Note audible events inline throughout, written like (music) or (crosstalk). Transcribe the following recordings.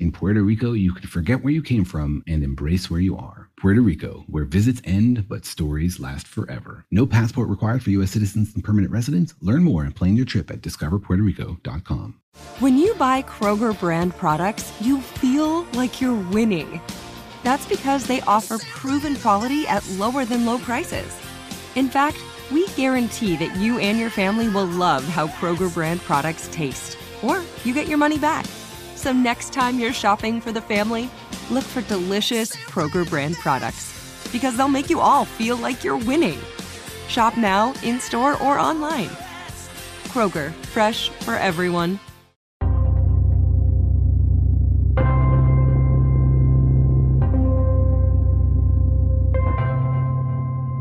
In Puerto Rico, you can forget where you came from and embrace where you are. Puerto Rico, where visits end but stories last forever. No passport required for U.S. citizens and permanent residents. Learn more and plan your trip at discoverpuertorico.com. When you buy Kroger brand products, you feel like you're winning. That's because they offer proven quality at lower than low prices. In fact, we guarantee that you and your family will love how Kroger brand products taste, or you get your money back. So next time you're shopping for the family, look for delicious Kroger brand products because they'll make you all feel like you're winning. Shop now, in store, or online. Kroger, fresh for everyone.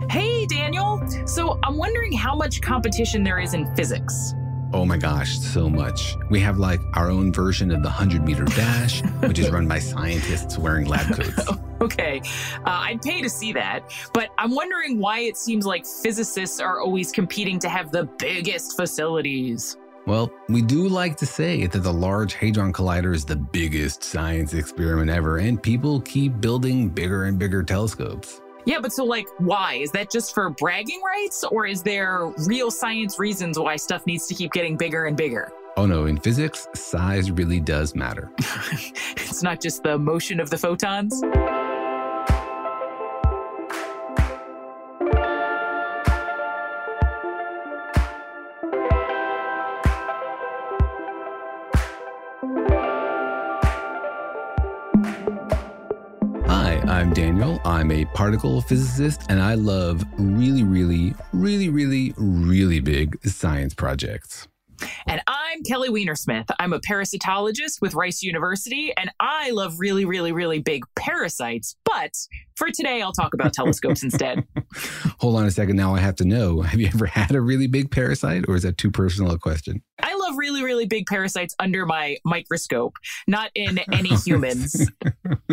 Hey, Daniel. So I'm wondering how much competition there is in physics. Oh my gosh, so much. We have like our own version of the 100 meter dash, which is run by scientists wearing lab (laughs) coats. okay, uh, I'd pay to see that, but I'm wondering why it seems like physicists are always competing to have the biggest facilities. Well, we do like to say that the Large Hadron Collider is the biggest science experiment ever, and people keep building bigger and bigger telescopes. Yeah, but so like why? Is that just for bragging rights or is there real science reasons why stuff needs to keep getting bigger and bigger? Oh no, in physics, size really does matter. (laughs) it's not just the motion of the photons. I'm Daniel. I'm a particle physicist and I love really, really, really, really, really big science projects. And I'm Kelly Weinersmith. I'm a parasitologist with Rice University, and I love really, really, really big parasites. But for today, I'll talk about telescopes (laughs) instead. Hold on a second. Now I have to know have you ever had a really big parasite, or is that too personal a question? I love really, really big parasites under my microscope, not in any (laughs) humans.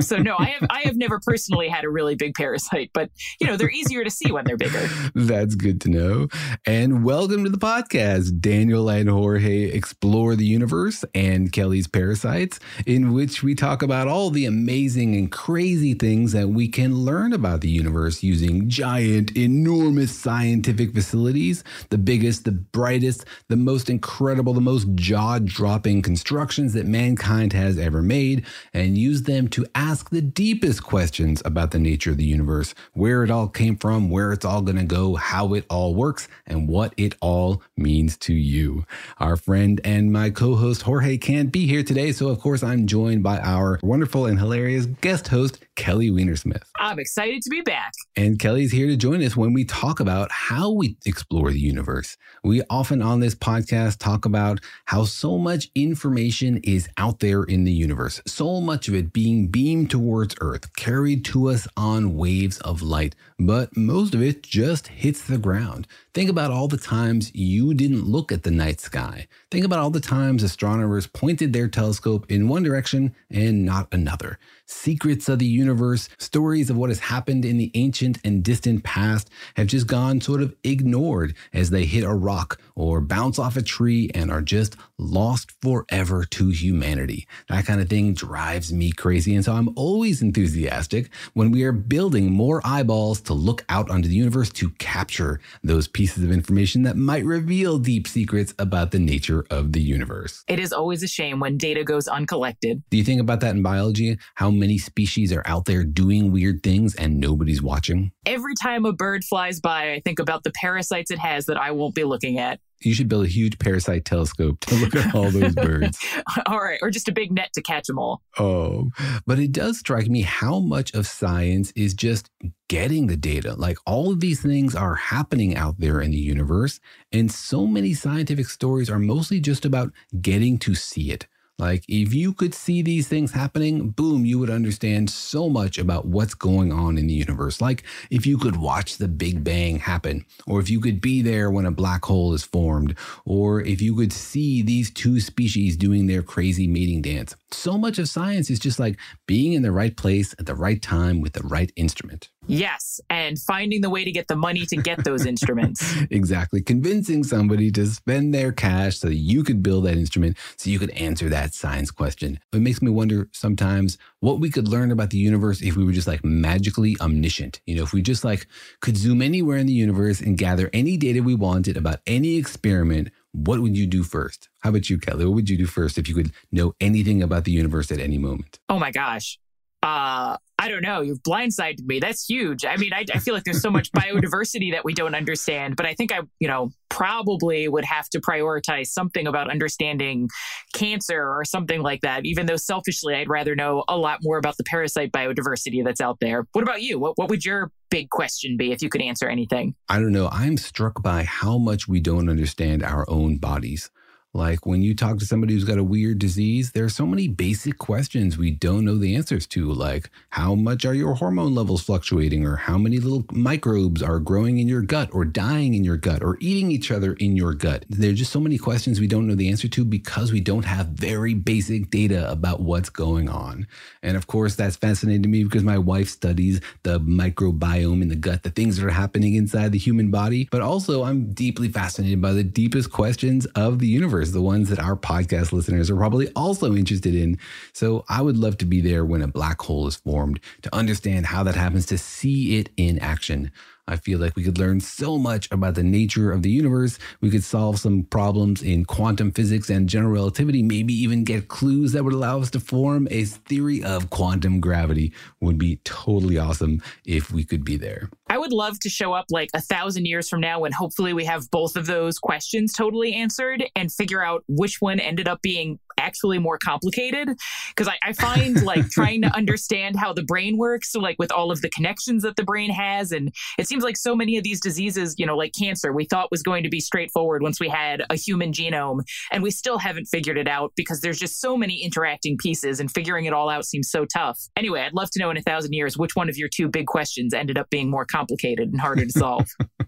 so no, I have I have never personally had a really big parasite, but you know, they're easier to see when they're bigger. That's good to know. And welcome to the podcast. Daniel and Jorge explore the universe and Kelly's parasites, in which we talk about all the amazing and crazy things that we can learn about the universe using giant, enormous scientific facilities, the biggest, the brightest, the most incredible, the most jaw dropping constructions that mankind has ever made, and use them to ask the deepest questions about the nature of the universe, where it all came from, where it's all going to go, how it all works, and what it all means to you. Our friend and my co host Jorge can't be here today, so of course I'm joined by our wonderful and hilarious guest host, Kelly Weinersmith. I'm excited to be back. And Kelly's here to join us when we talk about how we explore the universe. We often on this podcast talk about how so much information is out there in the universe, so much of it being beamed towards Earth, carried to us on waves of light, but most of it just hits the ground. Think about all the times you didn't look at the night sky. Think about all the times astronomers pointed their telescope in one direction and not another. Secrets of the universe, stories of what has happened in the ancient and distant past have just gone sort of ignored as they hit a rock or bounce off a tree and are just lost forever to humanity. That kind of thing drives me crazy. And so I'm always enthusiastic when we are building more eyeballs to look out onto the universe to capture those pieces of information that might reveal deep secrets about the nature of the universe. It is always a shame when data goes uncollected. Do you think about that in biology? How many species are out there doing weird things and nobody's watching? Every time a bird flies by, I think about the parasites it has that I won't be looking at. You should build a huge parasite telescope to look at all those (laughs) birds. all right, or just a big net to catch them all. Oh, but it does strike me how much of science is just getting the data. Like all of these things are happening out there in the universe, and so many scientific stories are mostly just about getting to see it. Like, if you could see these things happening, boom, you would understand so much about what's going on in the universe. Like, if you could watch the Big Bang happen, or if you could be there when a black hole is formed, or if you could see these two species doing their crazy mating dance. So much of science is just like being in the right place at the right time with the right instrument. Yes, and finding the way to get the money to get those instruments. (laughs) exactly. Convincing somebody to spend their cash so that you could build that instrument so you could answer that science question. It makes me wonder sometimes what we could learn about the universe if we were just like magically omniscient. You know, if we just like could zoom anywhere in the universe and gather any data we wanted about any experiment what would you do first? How about you, Kelly? What would you do first if you could know anything about the universe at any moment? Oh my gosh. Uh, I don't know. You've blindsided me. That's huge. I mean, I, I, feel like there's so much (laughs) biodiversity that we don't understand, but I think I, you know, probably would have to prioritize something about understanding cancer or something like that, even though selfishly, I'd rather know a lot more about the parasite biodiversity that's out there. What about you? What, what would your big question be if you could answer anything? I don't know. I'm struck by how much we don't understand our own bodies. Like when you talk to somebody who's got a weird disease, there are so many basic questions we don't know the answers to, like how much are your hormone levels fluctuating, or how many little microbes are growing in your gut, or dying in your gut, or eating each other in your gut. There are just so many questions we don't know the answer to because we don't have very basic data about what's going on. And of course, that's fascinating to me because my wife studies the microbiome in the gut, the things that are happening inside the human body. But also, I'm deeply fascinated by the deepest questions of the universe the ones that our podcast listeners are probably also interested in. So I would love to be there when a black hole is formed to understand how that happens, to see it in action. I feel like we could learn so much about the nature of the universe. We could solve some problems in quantum physics and general relativity, maybe even get clues that would allow us to form a theory of quantum gravity. Would be totally awesome if we could be there. I would love to show up like a thousand years from now when hopefully we have both of those questions totally answered and figure out which one ended up being actually more complicated because I, I, find like (laughs) trying to understand how the brain works so like with all of the connections that the brain has and it seems like so many of these diseases you know like cancer we thought was going to be straightforward once we had a human genome and we still haven't figured it out because there's just so many interacting pieces and figuring it all out seems so tough. Anyway i'd love to know in a thousand years which one of your two big questions ended up being more complicated and harder to solve (laughs)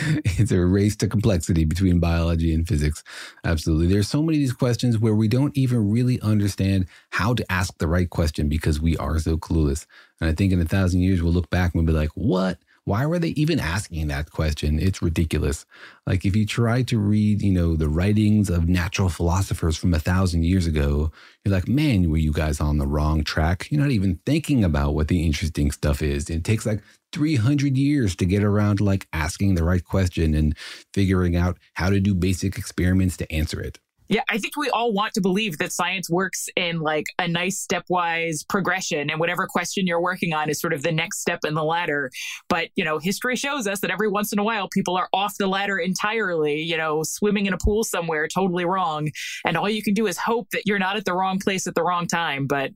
(laughs) it's a race to complexity between biology and physics. Absolutely. There's so many of these questions where we don't even really understand how to ask the right question because we are so clueless. And I think in a thousand years, we'll look back and we'll be like, what? Why were they even asking that question? It's ridiculous. Like if you try to read, you know, the writings of natural philosophers from a thousand years ago, you're like, man, were you guys on the wrong track? You're not even thinking about what the interesting stuff is. It takes like 300 years to get around to like asking the right question and figuring out how to do basic experiments to answer it. Yeah, I think we all want to believe that science works in like a nice stepwise progression and whatever question you're working on is sort of the next step in the ladder. But, you know, history shows us that every once in a while people are off the ladder entirely, you know, swimming in a pool somewhere totally wrong. And all you can do is hope that you're not at the wrong place at the wrong time. But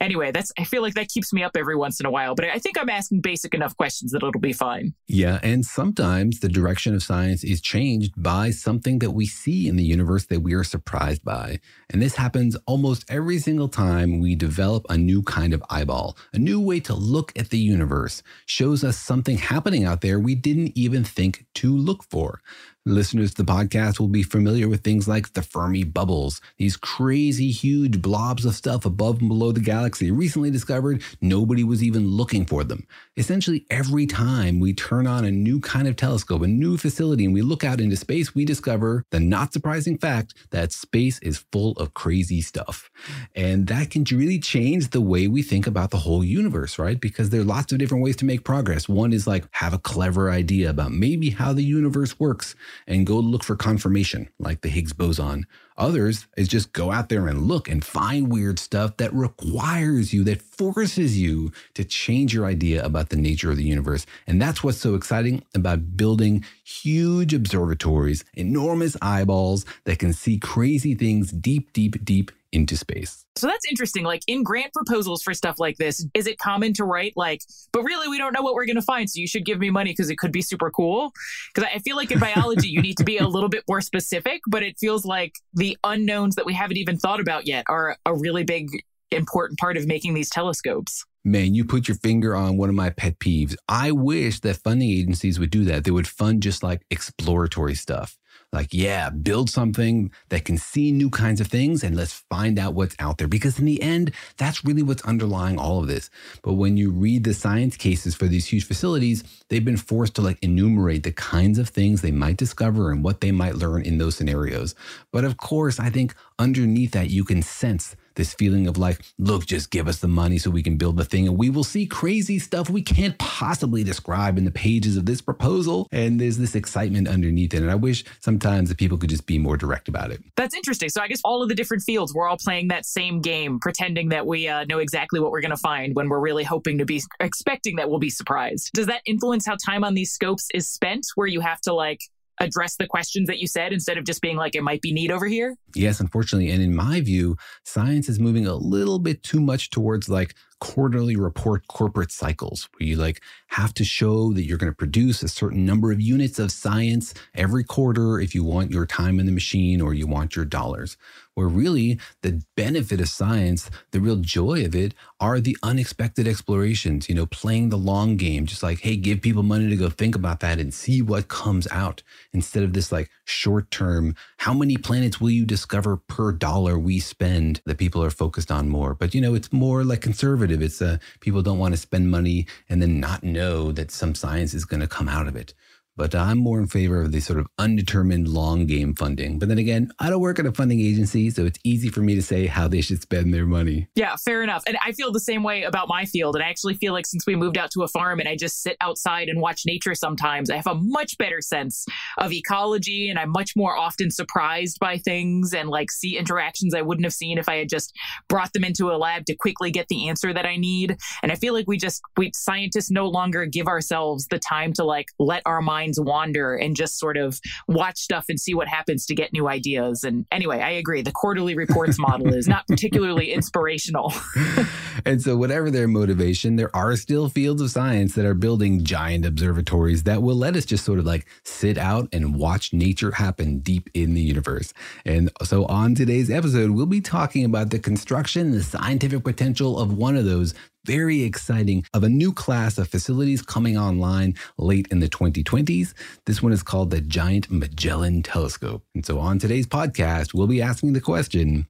anyway, that's I feel like that keeps me up every once in a while, but I think I'm asking basic enough questions that it'll be fine. Yeah, and sometimes the direction of science is changed by something that we see in the universe that we are surprised by. And this happens almost every single time we develop a new kind of eyeball, a new way to look at the universe, shows us something happening out there we didn't even think to look for. Listeners to the podcast will be familiar with things like the Fermi bubbles, these crazy huge blobs of stuff above and below the galaxy, recently discovered nobody was even looking for them. Essentially, every time we turn on a new kind of telescope, a new facility, and we look out into space, we discover the not surprising fact that space is full of crazy stuff. And that can really change the way we think about the whole universe, right? Because there are lots of different ways to make progress. One is like have a clever idea about maybe how the universe works and go look for confirmation, like the Higgs boson. Others is just go out there and look and find weird stuff that requires you, that forces you to change your idea about the nature of the universe. And that's what's so exciting about building huge observatories, enormous eyeballs that can see crazy things deep, deep, deep into space. So that's interesting. Like in grant proposals for stuff like this, is it common to write like, but really we don't know what we're going to find. So you should give me money because it could be super cool. Because I feel like in biology, you need to be a little bit more specific, but it feels like the unknowns that we haven't even thought about yet are a really big, important part of making these telescopes. Man, you put your finger on one of my pet peeves. I wish that funding agencies would do that. They would fund just like exploratory stuff like, yeah, build something that can see new kinds of things and let's find out what's out there. Because in the end, that's really what's underlying all of this. But when you read the science cases for these huge facilities, they've been forced to like enumerate the kinds of things they might discover and what they might learn in those scenarios. But of course, I think underneath that, you can sense this feeling of like, look, just give us the money so we can build the thing and we will see crazy stuff we can't possibly describe in the pages of this proposal. And there's this excitement underneath it. And I wish sometimes that people could just be more direct about it. That's interesting. So I guess all of the different fields, we're all playing that same game, pretending that we uh, know exactly what we're going to find when we're really hoping to be expecting that we'll be surprised. Does that influence how time on these scopes is spent where you have to like address the questions that you said instead of just being like, it might be neat over here? Yes, unfortunately. And in my view, science is moving a little bit too much towards like quarterly report corporate cycles where you like have to show that you're going to produce a certain number of units of science every quarter if you want your time in the machine or you want your dollars where really the benefit of science, the real joy of it, are the unexpected explorations, you know, playing the long game, just like, hey, give people money to go think about that and see what comes out instead of this like short term, how many planets will you discover per dollar we spend that people are focused on more. But, you know, it's more like conservative. It's uh, people don't want to spend money and then not know that some science is going to come out of it. But I'm more in favor of the sort of undetermined long game funding. But then again, I don't work at a funding agency, so it's easy for me to say how they should spend their money. Yeah, fair enough. And I feel the same way about my field. And I actually feel like since we moved out to a farm and I just sit outside and watch nature sometimes, I have a much better sense of ecology and I'm much more often surprised by things and like see interactions I wouldn't have seen if I had just brought them into a lab to quickly get the answer that I need. And I feel like we just, we scientists no longer give ourselves the time to like let our minds minds wander and just sort of watch stuff and see what happens to get new ideas. And anyway, I agree. The quarterly reports (laughs) model is not particularly inspirational. (laughs) and so, whatever their motivation, there are still fields of science that are building giant observatories that will let us just sort of like sit out and watch nature happen deep in the universe. And so, on today's episode, we'll be talking about the construction, and the scientific potential of one of those very exciting of a new class of facilities coming online late in the 2020s. This one is called the Giant Magellan Telescope. And so on today's podcast, we'll be asking the question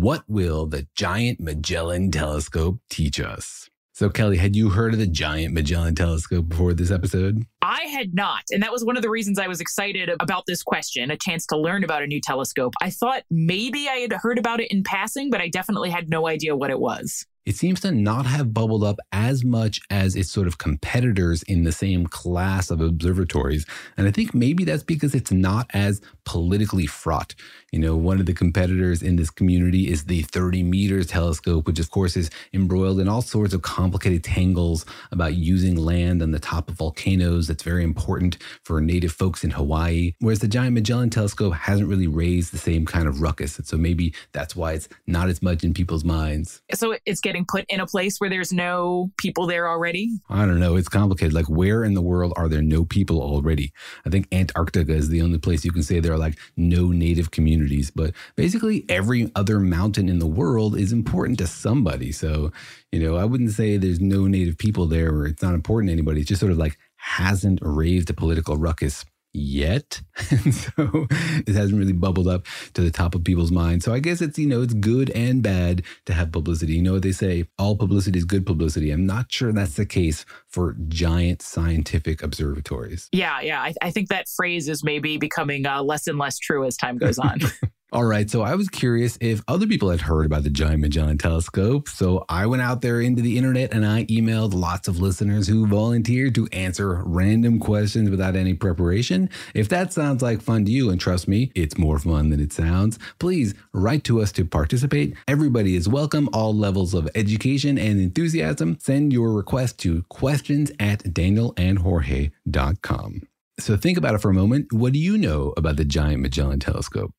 What will the Giant Magellan Telescope teach us? So, Kelly, had you heard of the Giant Magellan Telescope before this episode? I had not. And that was one of the reasons I was excited about this question a chance to learn about a new telescope. I thought maybe I had heard about it in passing, but I definitely had no idea what it was. it seems to not have bubbled up as much as its sort of competitors in the same class of observatories. And I think maybe that's because it's not as politically fraught. You know, one of the competitors in this community is the 30 meters telescope, which of course is embroiled in all sorts of complicated tangles about using land on the top of volcanoes. That's very important for native folks in Hawaii. Whereas the Giant Magellan telescope hasn't really raised the same kind of ruckus. And so maybe that's why it's not as much in people's minds. So it's getting put in a place where there's no people there already? I don't know. It's complicated. Like, where in the world are there no people already? I think Antarctica is the only place you can say there are like no native communities. But basically, every other mountain in the world is important to somebody. So, you know, I wouldn't say there's no native people there or it's not important to anybody. It's just sort of like hasn't raised a political ruckus yet. And (laughs) so it hasn't really bubbled up to the top of people's minds. So I guess it's, you know, it's good and bad to have publicity. You know what they say? All publicity is good publicity. I'm not sure that's the case for giant scientific observatories. Yeah, yeah. I, I think that phrase is maybe becoming uh, less and less true as time goes on. (laughs) All right. So I was curious if other people had heard about the Giant Magellan Telescope. So I went out there into the internet and I emailed lots of listeners who volunteered to answer random questions without any preparation. If that sounds like fun to you, and trust me, it's more fun than it sounds, please write to us to participate. Everybody is welcome, all levels of education and enthusiasm. Send your request to questions at danielandjorge.com. So think about it for a moment. What do you know about the Giant Magellan Telescope?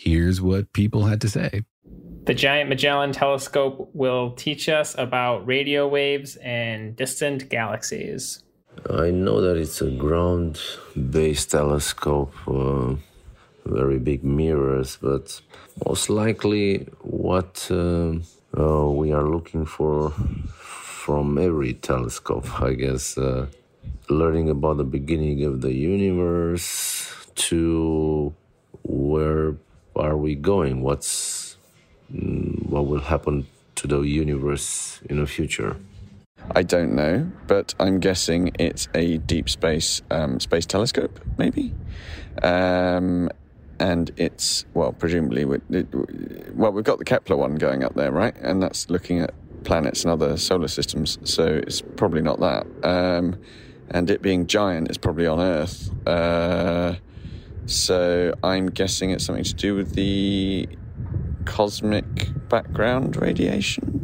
Here's what people had to say. The Giant Magellan Telescope will teach us about radio waves and distant galaxies. I know that it's a ground based telescope, uh, very big mirrors, but most likely what uh, uh, we are looking for from every telescope, I guess, uh, learning about the beginning of the universe to where are we going? What's mm, what will happen to the universe in the future? I don't know, but I'm guessing it's a deep space um, space telescope, maybe. Um, and it's well, presumably, it, well, we've got the Kepler one going up there, right? And that's looking at planets and other solar systems, so it's probably not that. Um, and it being giant is probably on Earth. Uh, so I'm guessing it's something to do with the cosmic background radiation.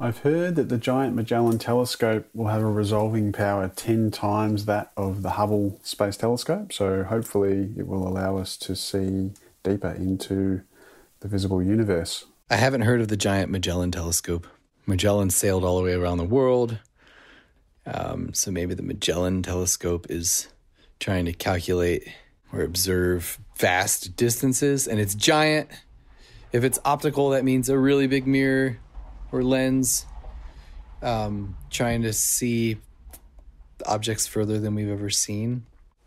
I've heard that the Giant Magellan Telescope will have a resolving power 10 times that of the Hubble Space Telescope, so hopefully it will allow us to see deeper into the visible universe. I haven't heard of the Giant Magellan Telescope. Magellan sailed all the way around the world, um, so maybe the Magellan Telescope is trying to calculate or observe vast distances, and it's giant. If it's optical, that means a really big mirror or lens, um, trying to see objects further than we've ever seen.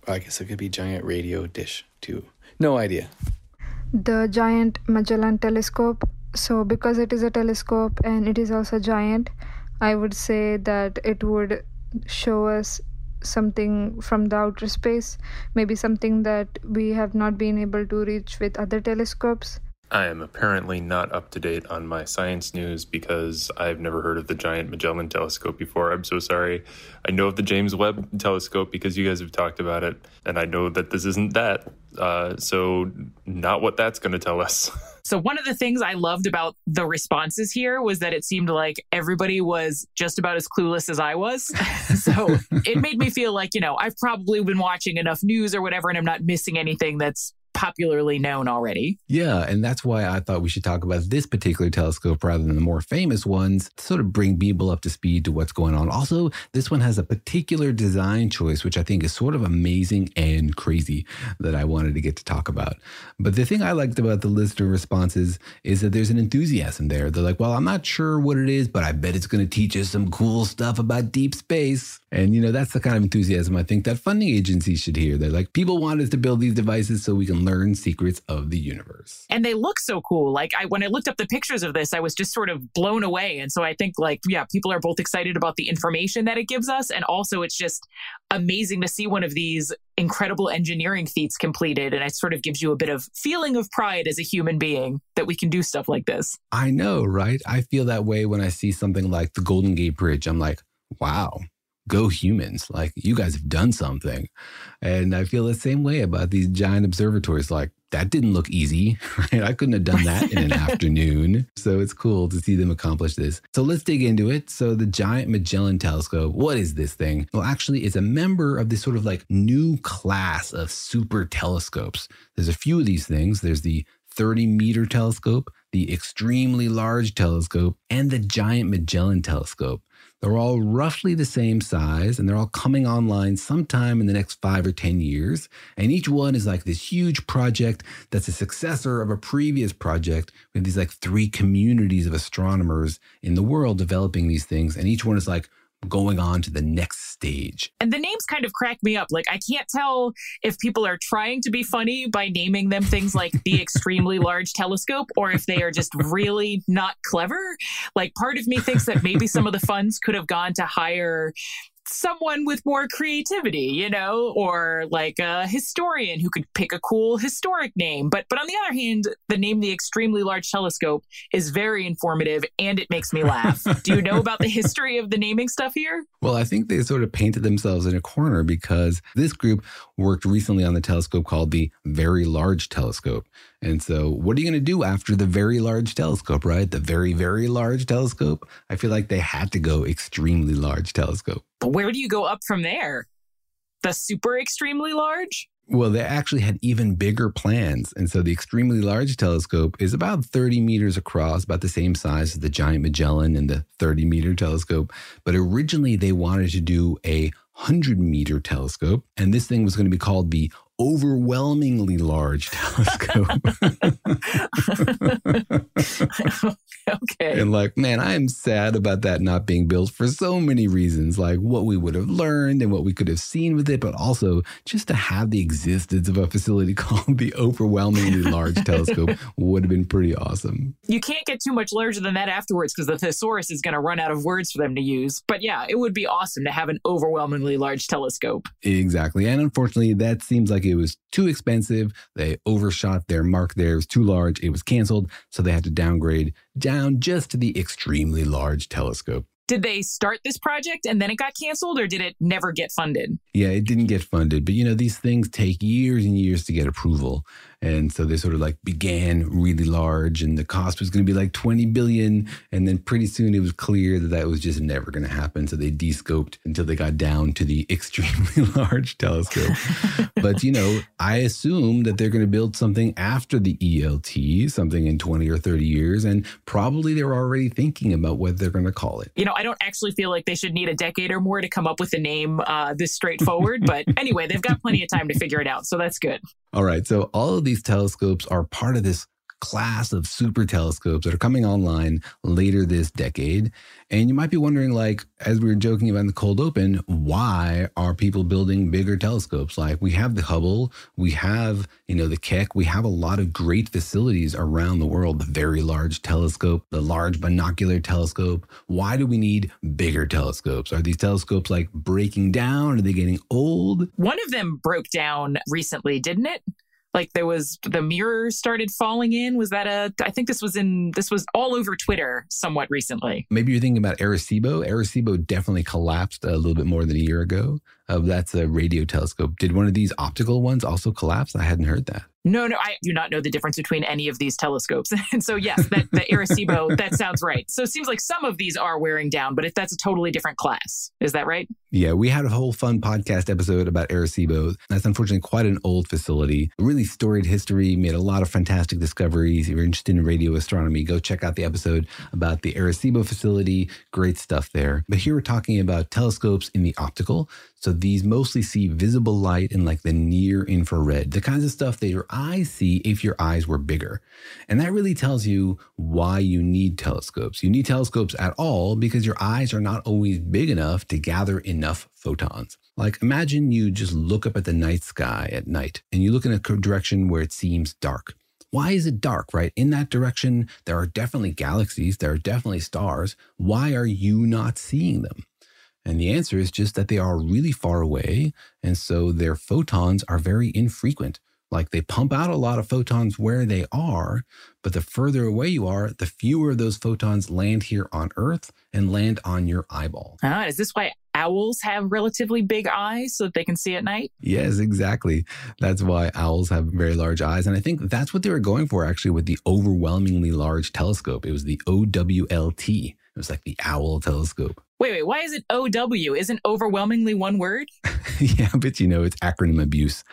I guess it could be giant radio dish too. No idea. The giant Magellan telescope. So, because it is a telescope and it is also giant, I would say that it would show us something from the outer space, maybe something that we have not been able to reach with other telescopes. I am apparently not up to date on my science news because I've never heard of the Giant Magellan Telescope before. I'm so sorry. I know of the James Webb Telescope because you guys have talked about it, and I know that this isn't that. Uh, so, not what that's going to tell us. (laughs) So, one of the things I loved about the responses here was that it seemed like everybody was just about as clueless as I was. (laughs) so, it made me feel like, you know, I've probably been watching enough news or whatever, and I'm not missing anything that's popularly known already. Yeah, and that's why I thought we should talk about this particular telescope rather than the more famous ones to sort of bring people up to speed to what's going on. Also, this one has a particular design choice, which I think is sort of amazing and crazy that I wanted to get to talk about. But the thing I liked about the listener responses is that there's an enthusiasm there. They're like, well, I'm not sure what it is, but I bet it's going to teach us some cool stuff about deep space. And, you know, that's the kind of enthusiasm I think that funding agencies should hear. They're like, people want us to build these devices so we can learn secrets of the universe. And they look so cool. Like I when I looked up the pictures of this, I was just sort of blown away. And so I think like yeah, people are both excited about the information that it gives us and also it's just amazing to see one of these incredible engineering feats completed and it sort of gives you a bit of feeling of pride as a human being that we can do stuff like this. I know, right? I feel that way when I see something like the Golden Gate Bridge. I'm like, wow, go humans. Like, you guys have done something. And I feel the same way about these giant observatories. Like, that didn't look easy, (laughs) right? I couldn't have done that in an (laughs) afternoon. So it's cool to see them accomplish this. So let's dig into it. So the Giant Magellan Telescope, what is this thing? Well, actually, it's a member of this sort of like new class of super telescopes. There's a few of these things. There's the 30 meter telescope, the extremely large telescope, and the Giant Magellan Telescope. They're all roughly the same size and they're all coming online sometime in the next five or 10 years. And each one is like this huge project that's a successor of a previous project We have these like three communities of astronomers in the world developing these things. And each one is like, going on to the next stage. And the names kind of crack me up. Like, I can't tell if people are trying to be funny by naming them things like the (laughs) extremely large telescope or if they are just really not clever. Like, part of me thinks that maybe some of the funds could have gone to hire someone with more creativity, you know, or like a historian who could pick a cool historic name. But but on the other hand, the name the extremely large telescope is very informative and it makes me laugh. (laughs) Do you know about the history of the naming stuff here? Well, I think they sort of painted themselves in a corner because this group worked recently on the telescope called the Very Large Telescope. And so, what are you going to do after the Very Large Telescope, right? The Very, Very Large Telescope? I feel like they had to go extremely large telescope. But where do you go up from there? The super extremely large? Well, they actually had even bigger plans. And so the extremely large telescope is about 30 meters across, about the same size as the Giant Magellan and the 30 meter telescope. But originally, they wanted to do a 100 meter telescope. And this thing was going to be called the overwhelmingly large telescope. (laughs) okay. And like, man, I am sad about that not being built for so many reasons, like what we would have learned and what we could have seen with it, but also just to have the existence of a facility (laughs) called the overwhelmingly large telescope (laughs) would have been pretty awesome. You can't get too much larger than that afterwards because the thesaurus is going to run out of words for them to use. But yeah, it would be awesome to have an overwhelmingly large telescope. Exactly. And unfortunately, that seems like it was too expensive. They overshot their mark there. It was too large. It was canceled. So they had to downgrade down just to the extremely large telescope. Did they start this project and then it got canceled or did it never get funded? Yeah, it didn't get funded. But you know, these things take years and years to get approval. And so they sort of like began really large and the cost was going to be like 20 billion. And then pretty soon it was clear that that was just never going to happen. So they descoped until they got down to the (laughs) extremely large telescope. (laughs) but, you know, I assume that they're going to build something after the ELT, something in 20 or 30 years. And probably they're already thinking about what they're going to call it. You know, I don't actually feel like they should need a decade or more to come up with a name uh, this straightforward. but (laughs) anyway, they've got plenty of time to figure it out. So that's good. All right. So all of these telescopes are part of this class of super telescopes that are coming online later this decade. And you might be wondering, like, as we were joking about in the cold open, why are people building bigger telescopes? Like, we have the Hubble, we have, you know, the Keck, we have a lot of great facilities around the world, the Very Large Telescope, the Large Binocular Telescope. Why do we need bigger telescopes? Are these telescopes like breaking down? Are they getting old? One of them broke down recently, didn't it? Like there was the mirror started falling in. Was that a i think this was in this was all over twitter somewhat recently. Maybe you're thinking about arecibo. Arecibo definitely collapsed a little bit more than a year ago that's a radio telescope did one of these optical ones also collapse i hadn't heard that no, no, I do not know the difference between any of these telescopes. (laughs) And so, yes, that, the Arecibo, (laughs) that sounds right. So it seems like some of these are wearing down, but if that's a totally different class. Is that right? Yeah, we had a whole fun podcast episode about Arecibo. That's unfortunately quite an old facility, really storied history, made a lot of fantastic discoveries. If you're interested in radio astronomy, go check out the episode about the Arecibo facility. Great stuff there. But here we're talking about telescopes in the optical. So these mostly see visible light in like the near infrared, the kinds of stuff that your eyes see if your eyes were bigger. And that really tells you why you need telescopes. You need telescopes at all because your eyes are not always big enough to gather enough photons. Like imagine you just look up at the night sky at night and you look in a direction where it seems dark. Why is it dark, right? In that direction, there are definitely galaxies, there are definitely stars. Why are you not seeing them? And the answer is just that they are really far away. And so their photons are very infrequent. Like they pump out a lot of photons where they are, but the further away you are, the fewer of those photons land here on Earth and land on your eyeball. Ah, is this why owls have relatively big eyes so that they can see at night? Yes, exactly. That's why owls have very large eyes. And I think that's what they were going for actually with the overwhelmingly large telescope. It was the OWLT. It was like the owl telescope. Wait, wait, why is it OW? Isn't overwhelmingly one word? (laughs) yeah, but you know, it's acronym abuse.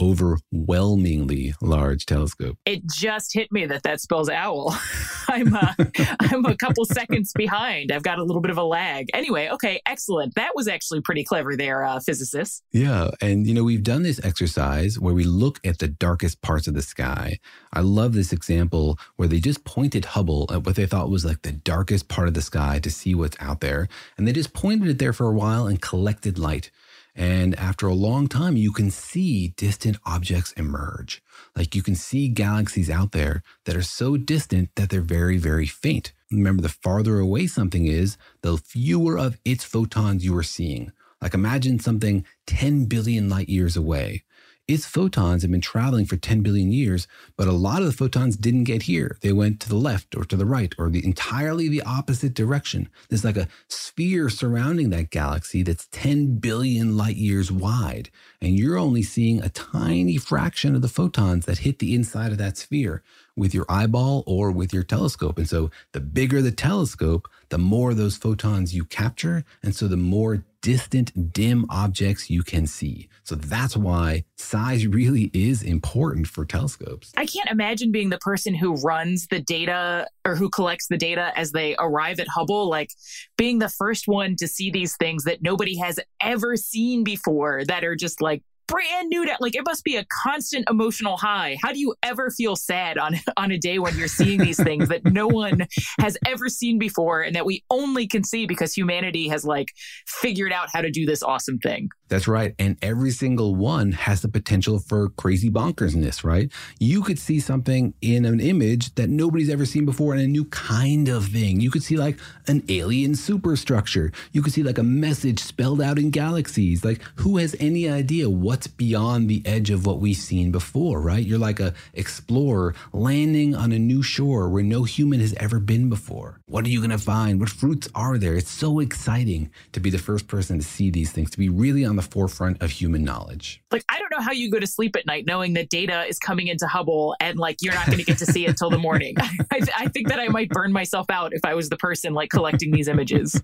Overwhelmingly large telescope. It just hit me that that spells owl. (laughs) I'm uh, (laughs) I'm a couple seconds behind. I've got a little bit of a lag. Anyway, okay, excellent. That was actually pretty clever there, uh, physicists. Yeah, and you know, we've done this exercise where we look at the darkest parts of the sky. I love this example where they just pointed Hubble at what they thought was like the darkest part of the sky to see what's out there. And they just pointed it there for a while and collected light. And after a long time, you can see distant objects emerge. Like you can see galaxies out there that are so distant that they're very, very faint. Remember, the farther away something is, the fewer of its photons you are seeing. Like imagine something 10 billion light years away its photons have been traveling for 10 billion years, but a lot of the photons didn't get here. They went to the left or to the right or the entirely the opposite direction. There's like a sphere surrounding that galaxy that's 10 billion light years wide, and you're only seeing a tiny fraction of the photons that hit the inside of that sphere with your eyeball or with your telescope. And so the bigger the telescope, the more those photons you capture, and so the more distant, dim objects you can see. So that's why size really is important for telescopes. I can't imagine being the person who runs the data or who collects the data as they arrive at Hubble, like being the first one to see these things that nobody has ever seen before that are just like brand new to like it must be a constant emotional high. How do you ever feel sad on (laughs) on a day when you're seeing these things that no one has ever seen before and that we only can see because humanity has like figured out how to do this awesome thing that's right. And every single one has the potential for crazy bonkersness, right? You could see something in an image that nobody's ever seen before and a new kind of thing. You could see like an alien superstructure. You could see like a message spelled out in galaxies. Like who has any idea what's beyond the edge of what we've seen before, right? You're like a explorer landing on a new shore where no human has ever been before. What are you going to find? What fruits are there? It's so exciting to be the first person to see these things, to be really on the the forefront of human knowledge. Like, I don't know how you go to sleep at night knowing that data is coming into Hubble and like you're not going to get to see it till the morning. (laughs) I, I think that I might burn myself out if I was the person like collecting these images.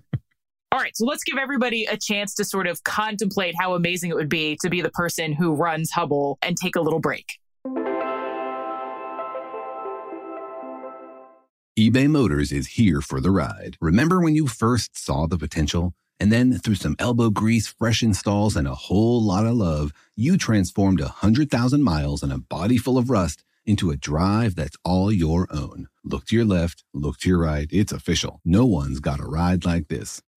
All right, so let's give everybody a chance to sort of contemplate how amazing it would be to be the person who runs Hubble and take a little break. eBay Motors is here for the ride. Remember when you first saw the potential? And then through some elbow grease, fresh installs, and a whole lot of love, you transformed a 100,000 miles and a body full of rust into a drive that's all your own. Look to your left, look to your right. It's official. No one's got a ride like this.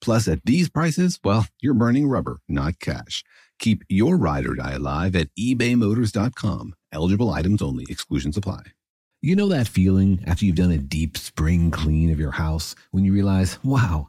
Plus, at these prices, well, (laughs) you're burning rubber, not cash. Keep your ride or die alive at ebaymotors.com. Eligible items only, exclusions apply. You know that feeling after you've done a deep spring clean of your house when you realize, wow,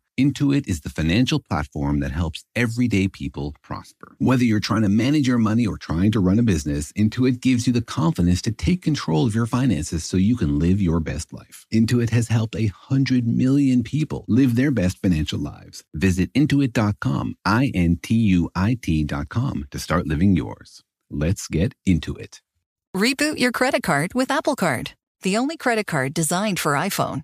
Intuit is the financial platform that helps everyday people prosper. Whether you're trying to manage your money or trying to run a business, Intuit gives you the confidence to take control of your finances so you can live your best life. Intuit has helped a hundred million people live their best financial lives. Visit intuit.com, I N T U I T.com to start living yours. Let's get into it. Reboot your credit card with Apple Card, the only credit card designed for iPhone.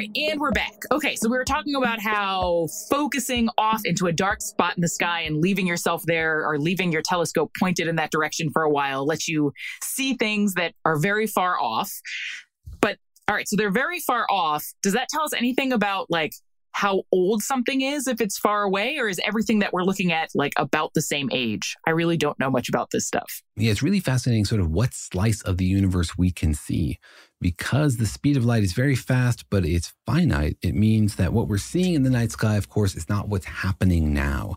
right, and we're back. Okay, so we were talking about how focusing off into a dark spot in the sky and leaving yourself there or leaving your telescope pointed in that direction for a while lets you see things that are very far off. But all right, so they're very far off. Does that tell us anything about like how old something is if it's far away, or is everything that we're looking at like about the same age? I really don't know much about this stuff. Yeah, it's really fascinating, sort of what slice of the universe we can see. Because the speed of light is very fast, but it's finite, it means that what we're seeing in the night sky, of course, is not what's happening now.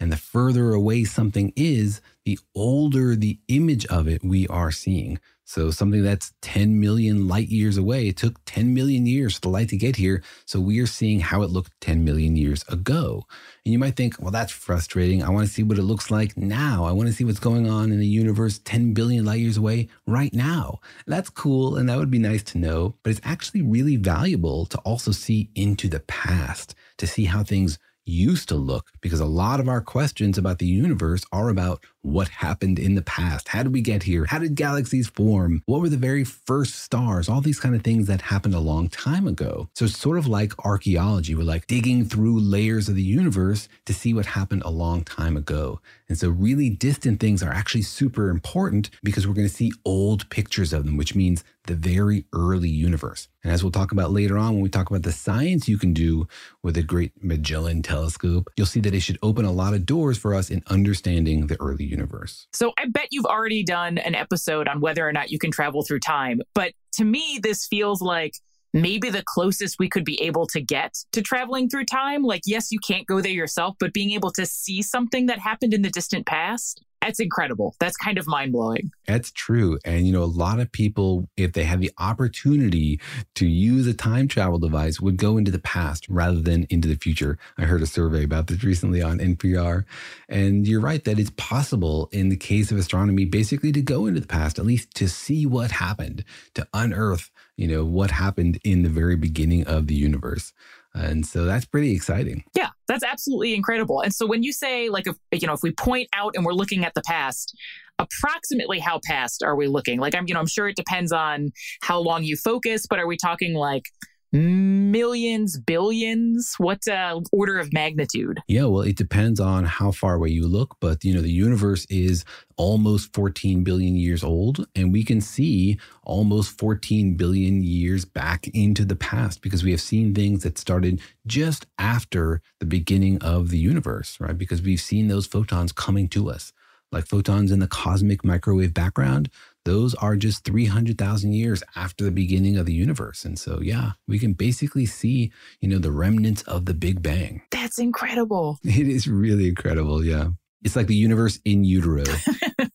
And the further away something is, the older the image of it we are seeing. So something that's 10 million light years away, it took 10 million years for the light to get here. So we are seeing how it looked 10 million years ago. And you might think, well, that's frustrating. I want to see what it looks like now. I want to see what's going on in the universe 10 billion light years away right now. That's cool. And that would be nice to know. But it's actually really valuable to also see into the past, to see how things used to look because a lot of our questions about the universe are about what happened in the past. How did we get here? How did galaxies form? What were the very first stars? All these kind of things that happened a long time ago. So it's sort of like archaeology. We're like digging through layers of the universe to see what happened a long time ago. And so really distant things are actually super important because we're going to see old pictures of them, which means the very early universe. And as we'll talk about later on, when we talk about the science you can do with a great Magellan telescope, you'll see that it should open a lot of doors for us in understanding the early universe. So I bet you've already done an episode on whether or not you can travel through time. But to me, this feels like maybe the closest we could be able to get to traveling through time. Like, yes, you can't go there yourself, but being able to see something that happened in the distant past. That's incredible. That's kind of mind blowing. That's true. And, you know, a lot of people, if they had the opportunity to use a time travel device, would go into the past rather than into the future. I heard a survey about this recently on NPR. And you're right that it's possible in the case of astronomy, basically to go into the past, at least to see what happened, to unearth, you know, what happened in the very beginning of the universe. And so that's pretty exciting. Yeah, That's absolutely incredible. And so when you say like if you know if we point out and we're looking at the past, approximately how past are we looking? Like I'm you know I'm sure it depends on how long you focus, but are we talking like millions, billions? What uh, order of magnitude? Yeah, well, it depends on how far away you look, but you know, the universe is almost 14 billion years old, and we can see almost 14 billion years back into the past because we have seen things that started just after the beginning of the universe, right? Because we've seen those photons coming to us. Like photons in the cosmic microwave background, those are just 300,000 years after the beginning of the universe. And so, yeah, we can basically see, you know, the remnants of the Big Bang. That's incredible. (laughs) It is really incredible. Yeah. It's like the universe in utero.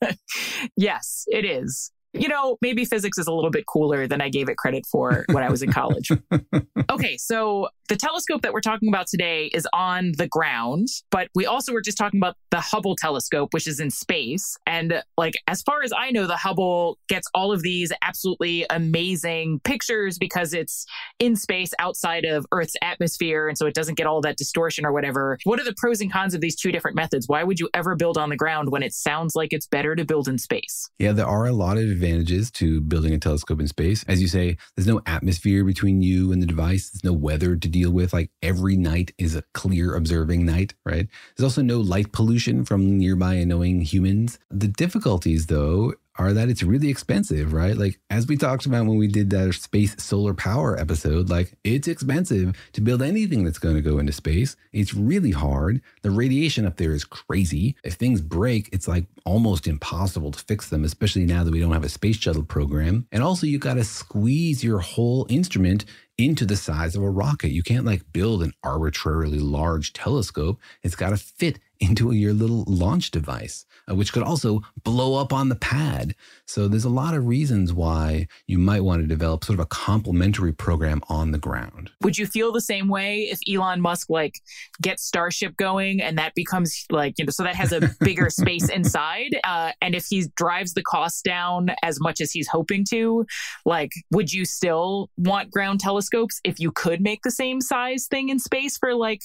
(laughs) yes, it is you know, maybe physics is a little bit cooler than I gave it credit for when I was in college. (laughs) okay, so the telescope that we're talking about today is on the ground, but we also were just talking about the Hubble telescope, which is in space. And like, as far as I know, the Hubble gets all of these absolutely amazing pictures because it's in space outside of Earth's atmosphere. And so it doesn't get all that distortion or whatever. What are the pros and cons of these two different methods? Why would you ever build on the ground when it sounds like it's better to build in space? Yeah, there are a lot of advantages to building a telescope in space. As you say, there's no atmosphere between you and the device, there's no weather to deal with. Like every night is a clear observing night, right? There's also no light pollution from nearby annoying humans. The difficulties, though, are that it's really expensive, right? Like, as we talked about when we did that space solar power episode, like, it's expensive to build anything that's going to go into space. It's really hard. The radiation up there is crazy. If things break, it's like almost impossible to fix them, especially now that we don't have a space shuttle program. And also, you got to squeeze your whole instrument into the size of a rocket. You can't like build an arbitrarily large telescope. It's got to fit into your little launch device, uh, which could also blow up on the pad. So there's a lot of reasons why you might want to develop sort of a complementary program on the ground. Would you feel the same way if Elon Musk like gets Starship going and that becomes like, you know, so that has a bigger space (laughs) inside? Uh, and if he drives the cost down as much as he's hoping to, like, would you still want ground telescopes if you could make the same size thing in space for like,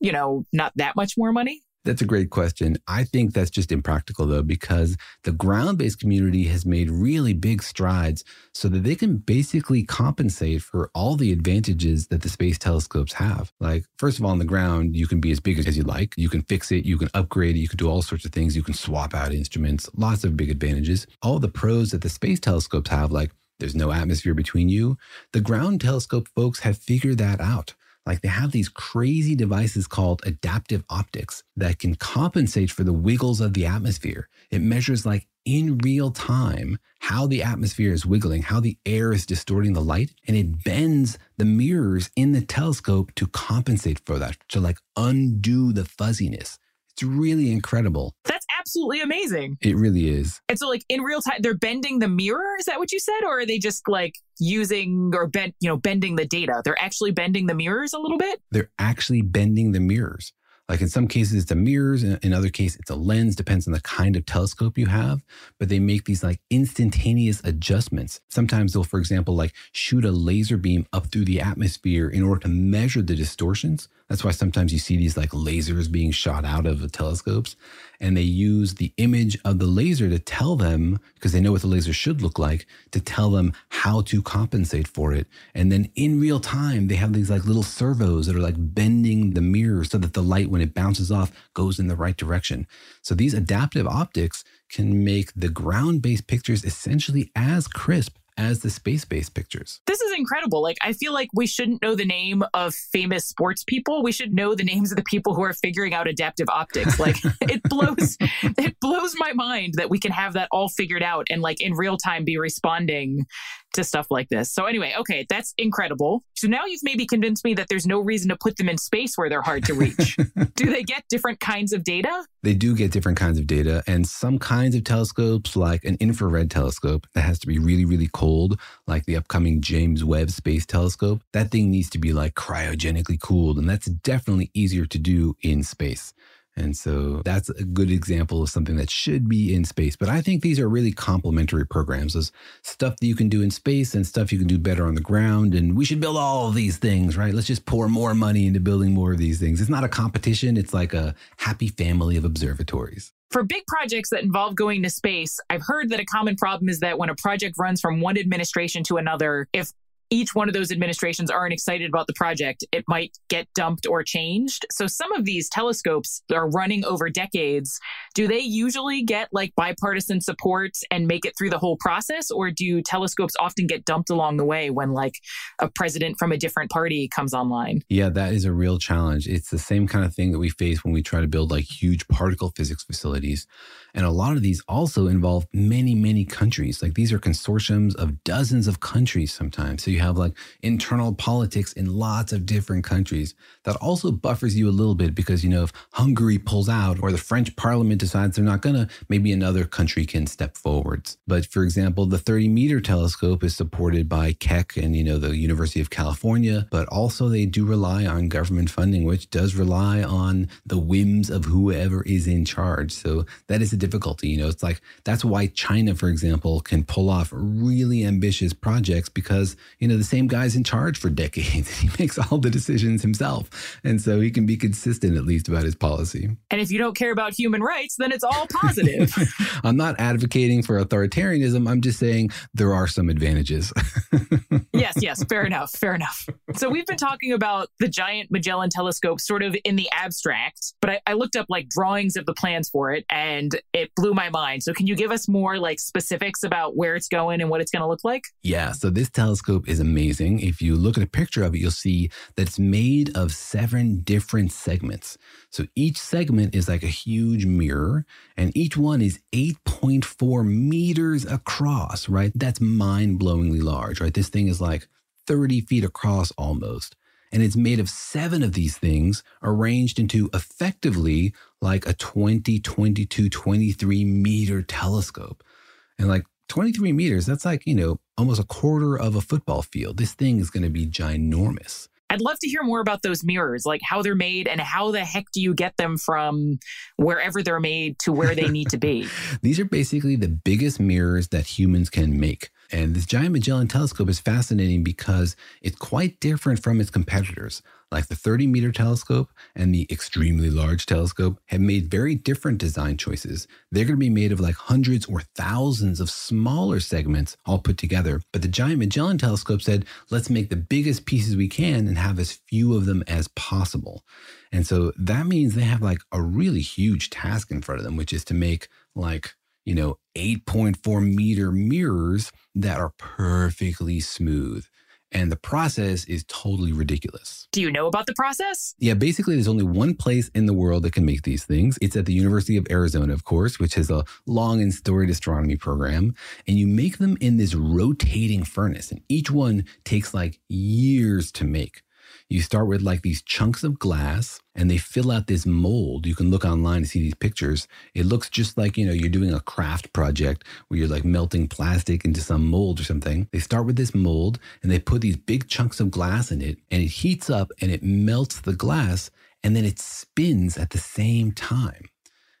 you know, not that much more money? That's a great question. I think that's just impractical though, because the ground based community has made really big strides so that they can basically compensate for all the advantages that the space telescopes have. Like, first of all, on the ground, you can be as big as you like. You can fix it, you can upgrade it, you can do all sorts of things. You can swap out instruments, lots of big advantages. All the pros that the space telescopes have, like there's no atmosphere between you, the ground telescope folks have figured that out. Like they have these crazy devices called adaptive optics that can compensate for the wiggles of the atmosphere. It measures like in real time how the atmosphere is wiggling, how the air is distorting the light, and it bends the mirrors in the telescope to compensate for that, to like undo the fuzziness. It's really incredible. That's absolutely amazing. It really is. And so, like in real time, they're bending the mirror. Is that what you said, or are they just like using or bent, you know, bending the data? They're actually bending the mirrors a little bit. They're actually bending the mirrors. Like in some cases, it's a mirrors. And in other cases, it's a lens. Depends on the kind of telescope you have. But they make these like instantaneous adjustments. Sometimes they'll, for example, like shoot a laser beam up through the atmosphere in order to measure the distortions. That's why sometimes you see these like lasers being shot out of the telescopes and they use the image of the laser to tell them, because they know what the laser should look like, to tell them how to compensate for it. And then in real time, they have these like little servos that are like bending the mirror so that the light, when it bounces off, goes in the right direction. So these adaptive optics can make the ground based pictures essentially as crisp as the space based pictures. This is incredible. Like, I feel like we shouldn't know the name of famous sports people. We should know the names of the people who are figuring out adaptive optics. Like, (laughs) it blows, it blows my mind that we can have that all figured out and, like, in real time be responding to stuff like this. So anyway, okay, that's incredible. So now you've maybe convinced me that there's no reason to put them in space where they're hard to reach. (laughs) do they get different kinds of data? They do get different kinds of data and some kinds of telescopes like an infrared telescope that has to be really really cold like the upcoming James Webb Space Telescope. That thing needs to be like cryogenically cooled and that's definitely easier to do in space. And so that's a good example of something that should be in space. But I think these are really complementary programs. There's stuff that you can do in space and stuff you can do better on the ground. And we should build all of these things, right? Let's just pour more money into building more of these things. It's not a competition, it's like a happy family of observatories. For big projects that involve going to space, I've heard that a common problem is that when a project runs from one administration to another, if each one of those administrations aren't excited about the project, it might get dumped or changed. So some of these telescopes are running over decades. Do they usually get like bipartisan support and make it through the whole process? Or do telescopes often get dumped along the way when like a president from a different party comes online? Yeah, that is a real challenge. It's the same kind of thing that we face when we try to build like huge particle physics facilities. And a lot of these also involve many, many countries. Like these are consortiums of dozens of countries sometimes. So you have like internal politics in lots of different countries. That also buffers you a little bit because, you know, if Hungary pulls out or the French parliament decides they're not going to, maybe another country can step forwards. But for example, the 30 meter telescope is supported by Keck and, you know, the University of California, but also they do rely on government funding, which does rely on the whims of whoever is in charge. So that is a difficulty. You know, it's like that's why China, for example, can pull off really ambitious projects because, you know, the same guy's in charge for decades. (laughs) he makes all the decisions himself. And so he can be consistent at least about his policy. And if you don't care about human rights, then it's all positive. (laughs) I'm not advocating for authoritarianism. I'm just saying there are some advantages. (laughs) yes, yes, fair enough. Fair enough. So we've been talking about the giant Magellan telescope sort of in the abstract, but I, I looked up like drawings of the plans for it and it blew my mind. So can you give us more like specifics about where it's going and what it's going to look like? Yeah, so this telescope is amazing. If you look at a picture of it, you'll see that it's made of seven different segments. So each segment is like a huge mirror, and each one is 8.4 meters across, right? That's mind blowingly large, right? This thing is like 30 feet across almost. And it's made of seven of these things arranged into effectively like a 20, 22, 23 meter telescope. And like 23 meters, that's like, you know, almost a quarter of a football field. This thing is going to be ginormous. I'd love to hear more about those mirrors, like how they're made and how the heck do you get them from wherever they're made to where they need to be? (laughs) These are basically the biggest mirrors that humans can make. And this giant Magellan telescope is fascinating because it's quite different from its competitors. Like the 30 meter telescope and the extremely large telescope have made very different design choices. They're going to be made of like hundreds or thousands of smaller segments all put together. But the giant Magellan telescope said, let's make the biggest pieces we can and have as few of them as possible. And so that means they have like a really huge task in front of them, which is to make like you know, 8.4 meter mirrors that are perfectly smooth. And the process is totally ridiculous. Do you know about the process? Yeah, basically, there's only one place in the world that can make these things. It's at the University of Arizona, of course, which has a long and storied astronomy program. And you make them in this rotating furnace, and each one takes like years to make. You start with like these chunks of glass and they fill out this mold. You can look online to see these pictures. It looks just like, you know, you're doing a craft project where you're like melting plastic into some mold or something. They start with this mold and they put these big chunks of glass in it and it heats up and it melts the glass and then it spins at the same time.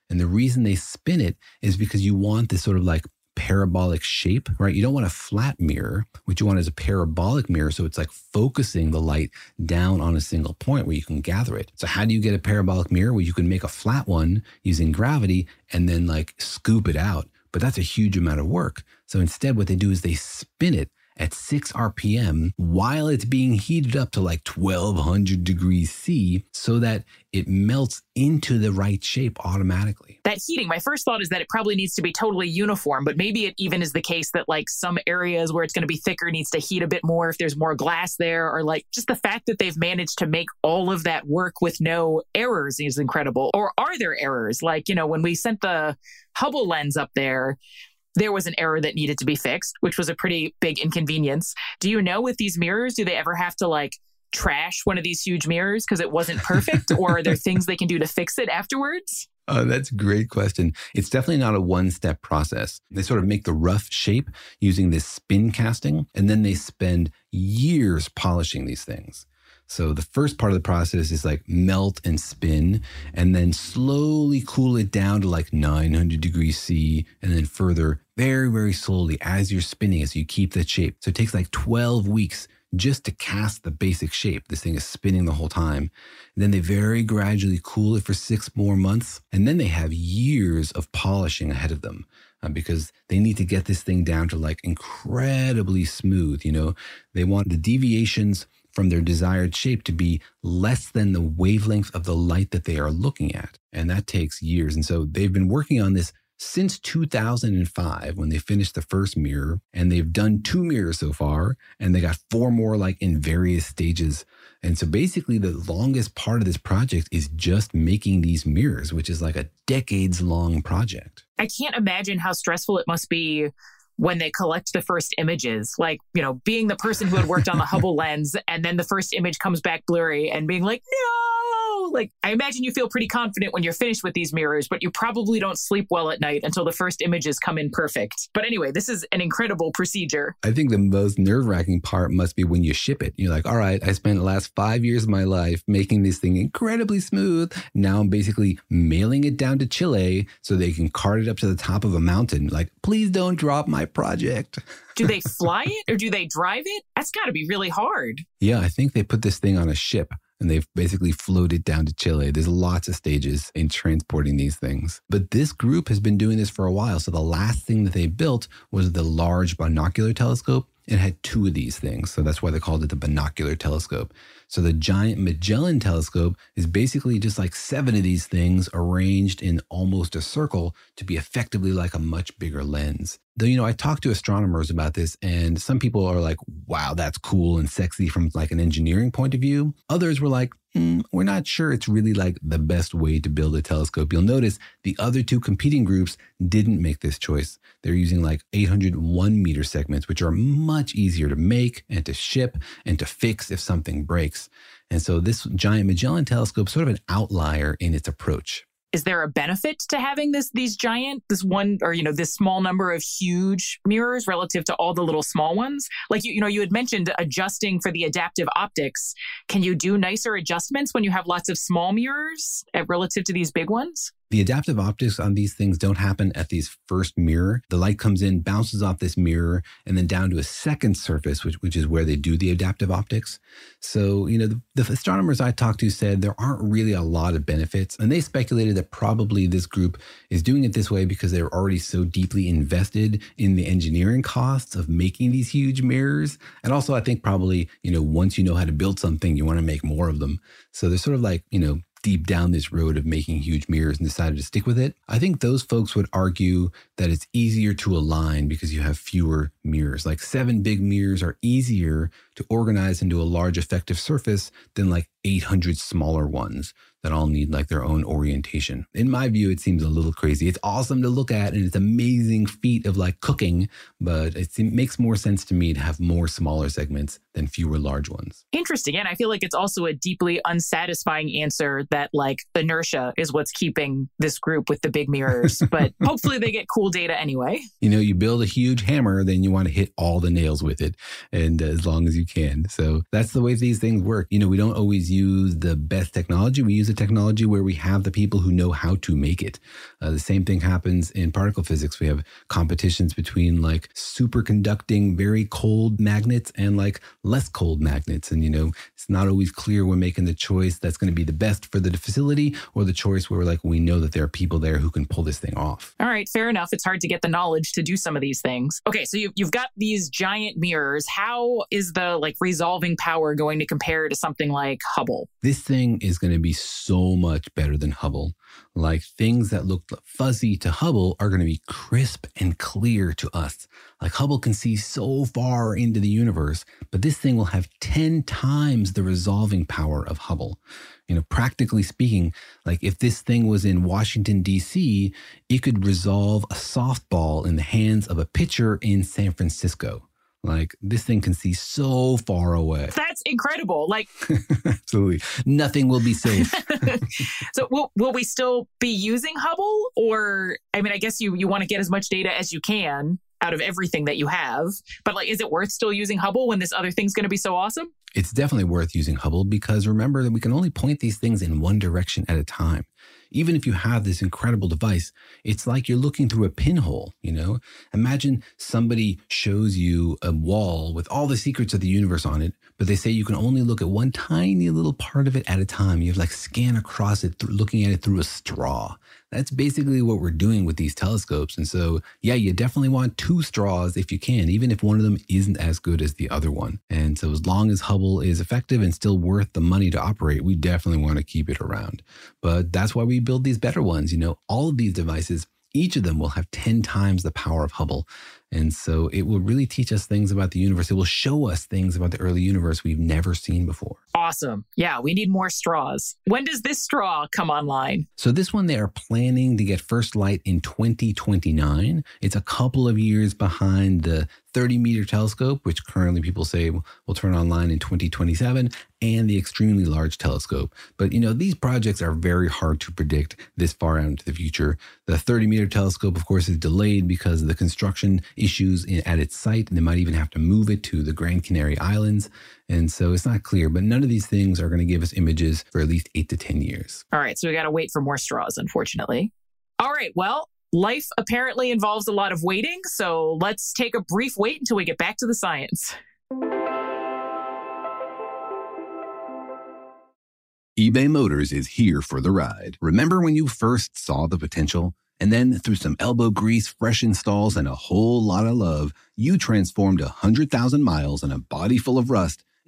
And the reason they spin it is because you want this sort of like parabolic shape, right? You don't want a flat mirror. What you want is a parabolic mirror. So it's like focusing the light down on a single point where you can gather it. So, how do you get a parabolic mirror? Well, you can make a flat one using gravity and then like scoop it out. But that's a huge amount of work. So instead, what they do is they spin it at 6 RPM while it's being heated up to like 1200 degrees C so that it melts into the right shape automatically. That heating, my first thought is that it probably needs to be totally uniform, but maybe it even is the case that like some areas where it's going to be thicker needs to heat a bit more if there's more glass there, or like just the fact that they've managed to make all of that work with no errors is incredible. Or are there errors? Like, you know, when we sent the Hubble lens up there, there was an error that needed to be fixed, which was a pretty big inconvenience. Do you know with these mirrors, do they ever have to like trash one of these huge mirrors because it wasn't perfect? (laughs) or are there things they can do to fix it afterwards? Oh, that's a great question. It's definitely not a one step process. They sort of make the rough shape using this spin casting, and then they spend years polishing these things. So the first part of the process is like melt and spin, and then slowly cool it down to like 900 degrees C, and then further very, very slowly as you're spinning as you keep that shape. So it takes like 12 weeks just to cast the basic shape. This thing is spinning the whole time. And then they very gradually cool it for six more months. And then they have years of polishing ahead of them uh, because they need to get this thing down to like incredibly smooth. You know, they want the deviations from their desired shape to be less than the wavelength of the light that they are looking at. And that takes years. And so they've been working on this since 2005 when they finished the first mirror and they've done two mirrors so far and they got four more like in various stages. And so basically the longest part of this project is just making these mirrors which is like a decades long project. I can't imagine how stressful it must be when they collect the first images like you know being the person who had worked on the hubble (laughs) lens and then the first image comes back blurry and being like no like I imagine you feel pretty confident when you're finished with these mirrors, but you probably don't sleep well at night until the first images come in perfect. But anyway, this is an incredible procedure. I think the most nerve wracking part must be when you ship it. You're like, all right, I spent the last five years of my life making this thing incredibly smooth. Now I'm basically mailing it down to Chile so they can cart it up to the top of a mountain. Like, please don't drop my project. do they (laughs) fly it or do they drive it? That's got to be really hard. Yeah, I think they put this thing on a ship and they've basically floated down to Chile. There's lots of stages in transporting these things. But this group has been doing this for a while. So the last thing that they built was the Large Binocular Telescope. It had two of these things. So that's why they called it the Binocular Telescope. So the Giant Magellan Telescope is basically just like seven of these things arranged in almost a circle to be effectively like a much bigger lens. You know, I talked to astronomers about this, and some people are like, wow, that's cool and sexy from like an engineering point of view. Others were like, mm, we're not sure it's really like the best way to build a telescope. You'll notice the other two competing groups didn't make this choice. They're using like 801 meter segments, which are much easier to make and to ship and to fix if something breaks. And so this giant Magellan telescope sort of an outlier in its approach is there a benefit to having this these giant this one or you know this small number of huge mirrors relative to all the little small ones? Like you you know you had mentioned adjusting for the adaptive optics. Can you do nicer adjustments when you have lots of small mirrors eh, relative to these big ones the adaptive optics on these things don't happen at these first mirror. The light comes in, bounces off this mirror, and then down to a second surface, which, which is where they do the adaptive optics. So, you know, the, the astronomers I talked to said there aren't really a lot of benefits. And they speculated that probably this group is doing it this way because they're already so deeply invested in the engineering costs of making these huge mirrors. And also, I think probably, you know, once you know how to build something, you want to make more of them. So they're sort of like, you know, deep down this road of making huge mirrors and decided to stick with it. I think those folks would argue that it's easier to align because you have fewer mirrors. Like seven big mirrors are easier to organize into a large effective surface than like 800 smaller ones that all need like their own orientation. In my view, it seems a little crazy. It's awesome to look at and it's amazing feat of like cooking, but it makes more sense to me to have more smaller segments than fewer large ones. Interesting. And I feel like it's also a deeply unsatisfying answer that like inertia is what's keeping this group with the big mirrors, (laughs) but hopefully they get cool data anyway. You know, you build a huge hammer, then you want to hit all the nails with it and as long as you can. So that's the way these things work. You know, we don't always use the best technology. We use a technology where we have the people who know how to make it. Uh, the same thing happens in particle physics. We have competitions between like superconducting, very cold magnets and like less cold magnets. And, you know, it's not always clear when making the choice that's going to be the best for the facility or the choice where like we know that there are people there who can pull this thing off. All right, fair enough. It's hard to get the knowledge to do some of these things. Okay, so you, you've got these giant mirrors. How is the like resolving power going to compare to something like Hubble? This thing is going to be so much better than Hubble. Like things that look fuzzy to Hubble are going to be crisp and clear to us. Like Hubble can see so far into the universe, but this thing will have 10 times the resolving power of Hubble. You know, practically speaking, like if this thing was in Washington, D.C., it could resolve a softball in the hands of a pitcher in San Francisco. Like this thing can see so far away. That's incredible. Like (laughs) absolutely nothing will be safe. (laughs) so will will we still be using Hubble or I mean I guess you you want to get as much data as you can out of everything that you have. But like, is it worth still using Hubble when this other thing's going to be so awesome? It's definitely worth using Hubble because remember that we can only point these things in one direction at a time. Even if you have this incredible device, it's like you're looking through a pinhole, you know? Imagine somebody shows you a wall with all the secrets of the universe on it, but they say you can only look at one tiny little part of it at a time. You have like scan across it, th- looking at it through a straw. That's basically what we're doing with these telescopes. And so, yeah, you definitely want two straws if you can, even if one of them isn't as good as the other one. And so, as long as Hubble is effective and still worth the money to operate, we definitely want to keep it around. But that's why we build these better ones. You know, all of these devices, each of them will have 10 times the power of Hubble. And so it will really teach us things about the universe. It will show us things about the early universe we've never seen before. Awesome. Yeah, we need more straws. When does this straw come online? So, this one they are planning to get first light in 2029. It's a couple of years behind the 30 meter telescope, which currently people say will turn online in 2027, and the extremely large telescope. But you know, these projects are very hard to predict this far out into the future. The 30 meter telescope, of course, is delayed because of the construction issues at its site, and they might even have to move it to the Grand Canary Islands. And so it's not clear, but none of these things are going to give us images for at least eight to 10 years. All right, so we got to wait for more straws, unfortunately. All right, well, life apparently involves a lot of waiting, so let's take a brief wait until we get back to the science. eBay Motors is here for the ride. Remember when you first saw the potential? And then, through some elbow grease, fresh installs, and a whole lot of love, you transformed a 100,000 miles and a body full of rust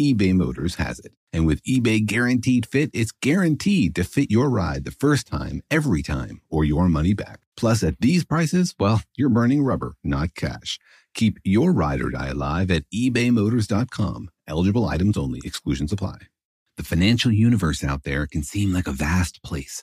eBay Motors has it. And with eBay Guaranteed Fit, it's guaranteed to fit your ride the first time, every time, or your money back. Plus, at these prices, well, (laughs) you're burning rubber, not cash. Keep your ride or die alive at ebaymotors.com. Eligible items only, exclusions apply. The financial universe out there can seem like a vast place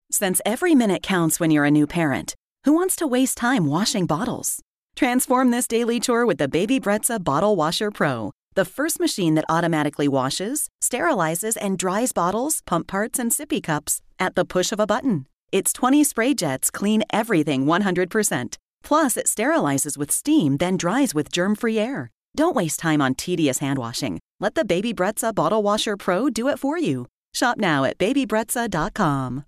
Since every minute counts when you're a new parent, who wants to waste time washing bottles? Transform this daily chore with the Baby Brezza Bottle Washer Pro, the first machine that automatically washes, sterilizes, and dries bottles, pump parts, and sippy cups at the push of a button. Its 20 spray jets clean everything 100%. Plus, it sterilizes with steam, then dries with germ free air. Don't waste time on tedious hand washing. Let the Baby Brezza Bottle Washer Pro do it for you. Shop now at babybrezza.com.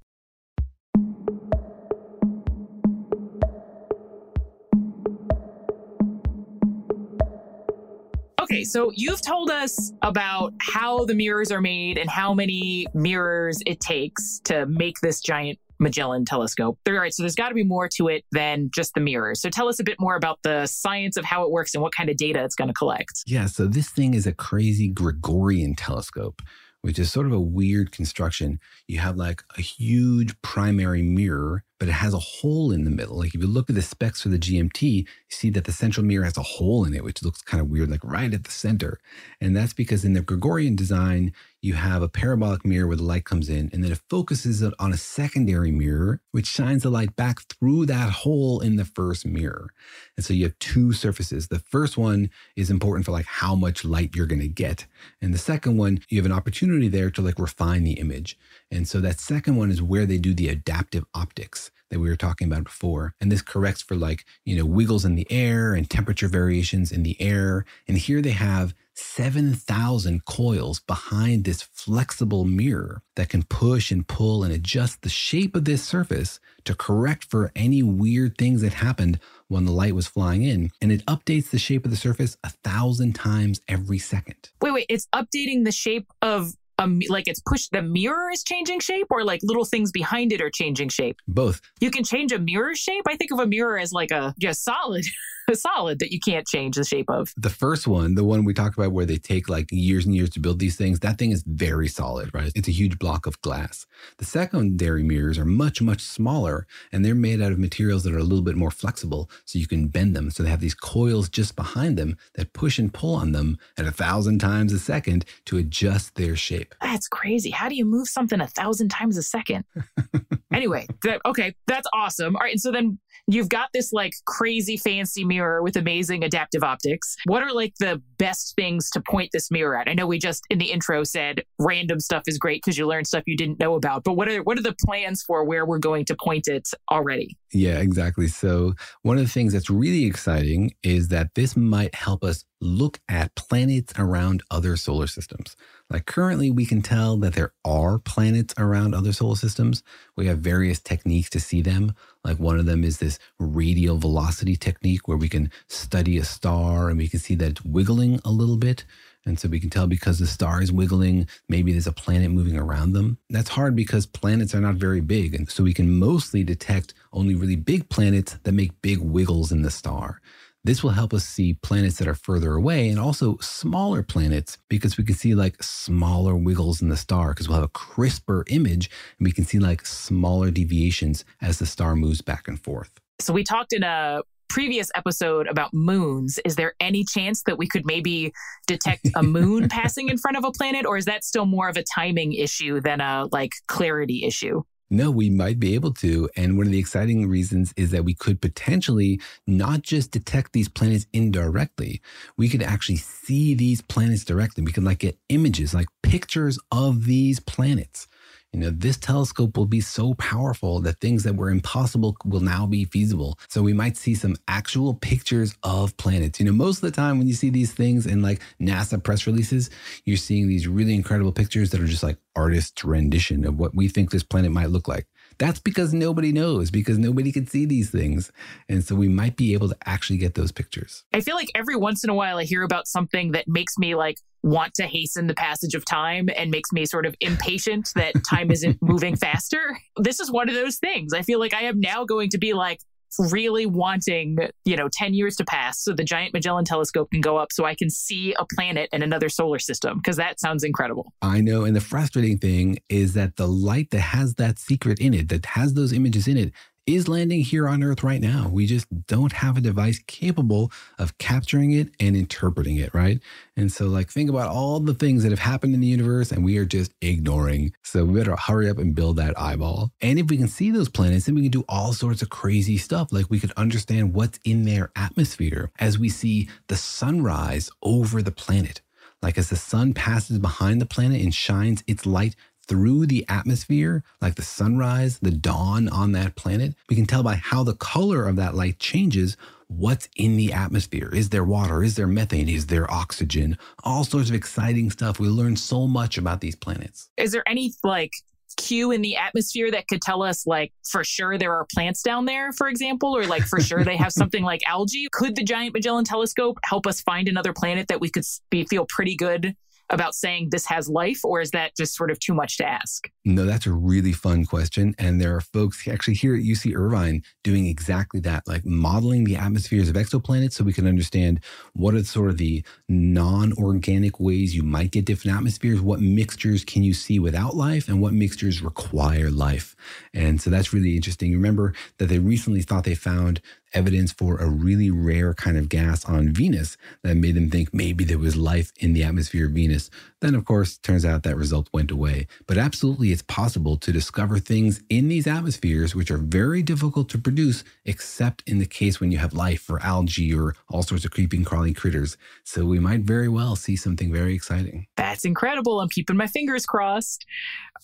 Okay, so you've told us about how the mirrors are made and how many mirrors it takes to make this giant Magellan telescope. All right, so there's got to be more to it than just the mirrors. So tell us a bit more about the science of how it works and what kind of data it's going to collect. Yeah, so this thing is a crazy Gregorian telescope, which is sort of a weird construction. You have like a huge primary mirror but it has a hole in the middle. Like if you look at the specs for the GMT, you see that the central mirror has a hole in it, which looks kind of weird, like right at the center. And that's because in the Gregorian design, you have a parabolic mirror where the light comes in, and then it focuses it on a secondary mirror, which shines the light back through that hole in the first mirror. And so you have two surfaces. The first one is important for like how much light you're going to get. And the second one, you have an opportunity there to like refine the image. And so that second one is where they do the adaptive optics that we were talking about before. And this corrects for like, you know, wiggles in the air and temperature variations in the air. And here they have 7,000 coils behind this flexible mirror that can push and pull and adjust the shape of this surface to correct for any weird things that happened when the light was flying in. And it updates the shape of the surface a thousand times every second. Wait, wait, it's updating the shape of um, like it's pushed the mirror is changing shape or like little things behind it are changing shape? Both. You can change a mirror shape? I think of a mirror as like a just solid (laughs) (laughs) solid that you can't change the shape of. The first one, the one we talked about where they take like years and years to build these things, that thing is very solid, right? It's a huge block of glass. The secondary mirrors are much, much smaller and they're made out of materials that are a little bit more flexible so you can bend them. So they have these coils just behind them that push and pull on them at a thousand times a second to adjust their shape. That's crazy. How do you move something a thousand times a second? (laughs) anyway, that, okay, that's awesome. All right. And so then you've got this like crazy fancy mirror with amazing adaptive optics. What are like the best things to point this mirror at? I know we just in the intro said random stuff is great because you learn stuff you didn't know about, but what are what are the plans for where we're going to point it already? Yeah, exactly. So one of the things that's really exciting is that this might help us look at planets around other solar systems. Like currently, we can tell that there are planets around other solar systems. We have various techniques to see them. Like one of them is this radial velocity technique where we can study a star and we can see that it's wiggling a little bit. And so we can tell because the star is wiggling, maybe there's a planet moving around them. That's hard because planets are not very big. And so we can mostly detect only really big planets that make big wiggles in the star. This will help us see planets that are further away and also smaller planets because we can see like smaller wiggles in the star because we'll have a crisper image and we can see like smaller deviations as the star moves back and forth. So we talked in a previous episode about moons. Is there any chance that we could maybe detect a moon (laughs) passing in front of a planet or is that still more of a timing issue than a like clarity issue? No, we might be able to. And one of the exciting reasons is that we could potentially not just detect these planets indirectly, we could actually see these planets directly. We could like get images, like pictures of these planets. You know, this telescope will be so powerful that things that were impossible will now be feasible. So we might see some actual pictures of planets. You know, most of the time when you see these things in like NASA press releases, you're seeing these really incredible pictures that are just like artist's rendition of what we think this planet might look like. That's because nobody knows, because nobody can see these things. And so we might be able to actually get those pictures. I feel like every once in a while I hear about something that makes me like want to hasten the passage of time and makes me sort of impatient that time isn't (laughs) moving faster. This is one of those things. I feel like I am now going to be like, really wanting, you know, 10 years to pass so the giant Magellan telescope can go up so I can see a planet in another solar system because that sounds incredible. I know. And the frustrating thing is that the light that has that secret in it, that has those images in it, is landing here on Earth right now. We just don't have a device capable of capturing it and interpreting it, right? And so, like, think about all the things that have happened in the universe and we are just ignoring. So, we better hurry up and build that eyeball. And if we can see those planets, then we can do all sorts of crazy stuff. Like, we could understand what's in their atmosphere as we see the sunrise over the planet. Like, as the sun passes behind the planet and shines its light through the atmosphere, like the sunrise, the dawn on that planet, we can tell by how the color of that light changes what's in the atmosphere. Is there water? Is there methane? Is there oxygen? All sorts of exciting stuff. We learn so much about these planets. Is there any like cue in the atmosphere that could tell us, like, for sure there are plants down there, for example, or like for sure they have something like algae? Could the Giant Magellan Telescope help us find another planet that we could be, feel pretty good about saying this has life, or is that just sort of too much to ask? No, that's a really fun question. And there are folks actually here at UC Irvine doing exactly that, like modeling the atmospheres of exoplanets so we can understand what are sort of the non organic ways you might get different atmospheres, what mixtures can you see without life, and what mixtures require life. And so that's really interesting. Remember that they recently thought they found evidence for a really rare kind of gas on Venus that made them think maybe there was life in the atmosphere of Venus. Then, of course, turns out that result went away. But absolutely, it's possible to discover things in these atmospheres which are very difficult to produce, except in the case when you have life or algae or all sorts of creeping, crawling critters. So we might very well see something very exciting. That's incredible. I'm keeping my fingers crossed.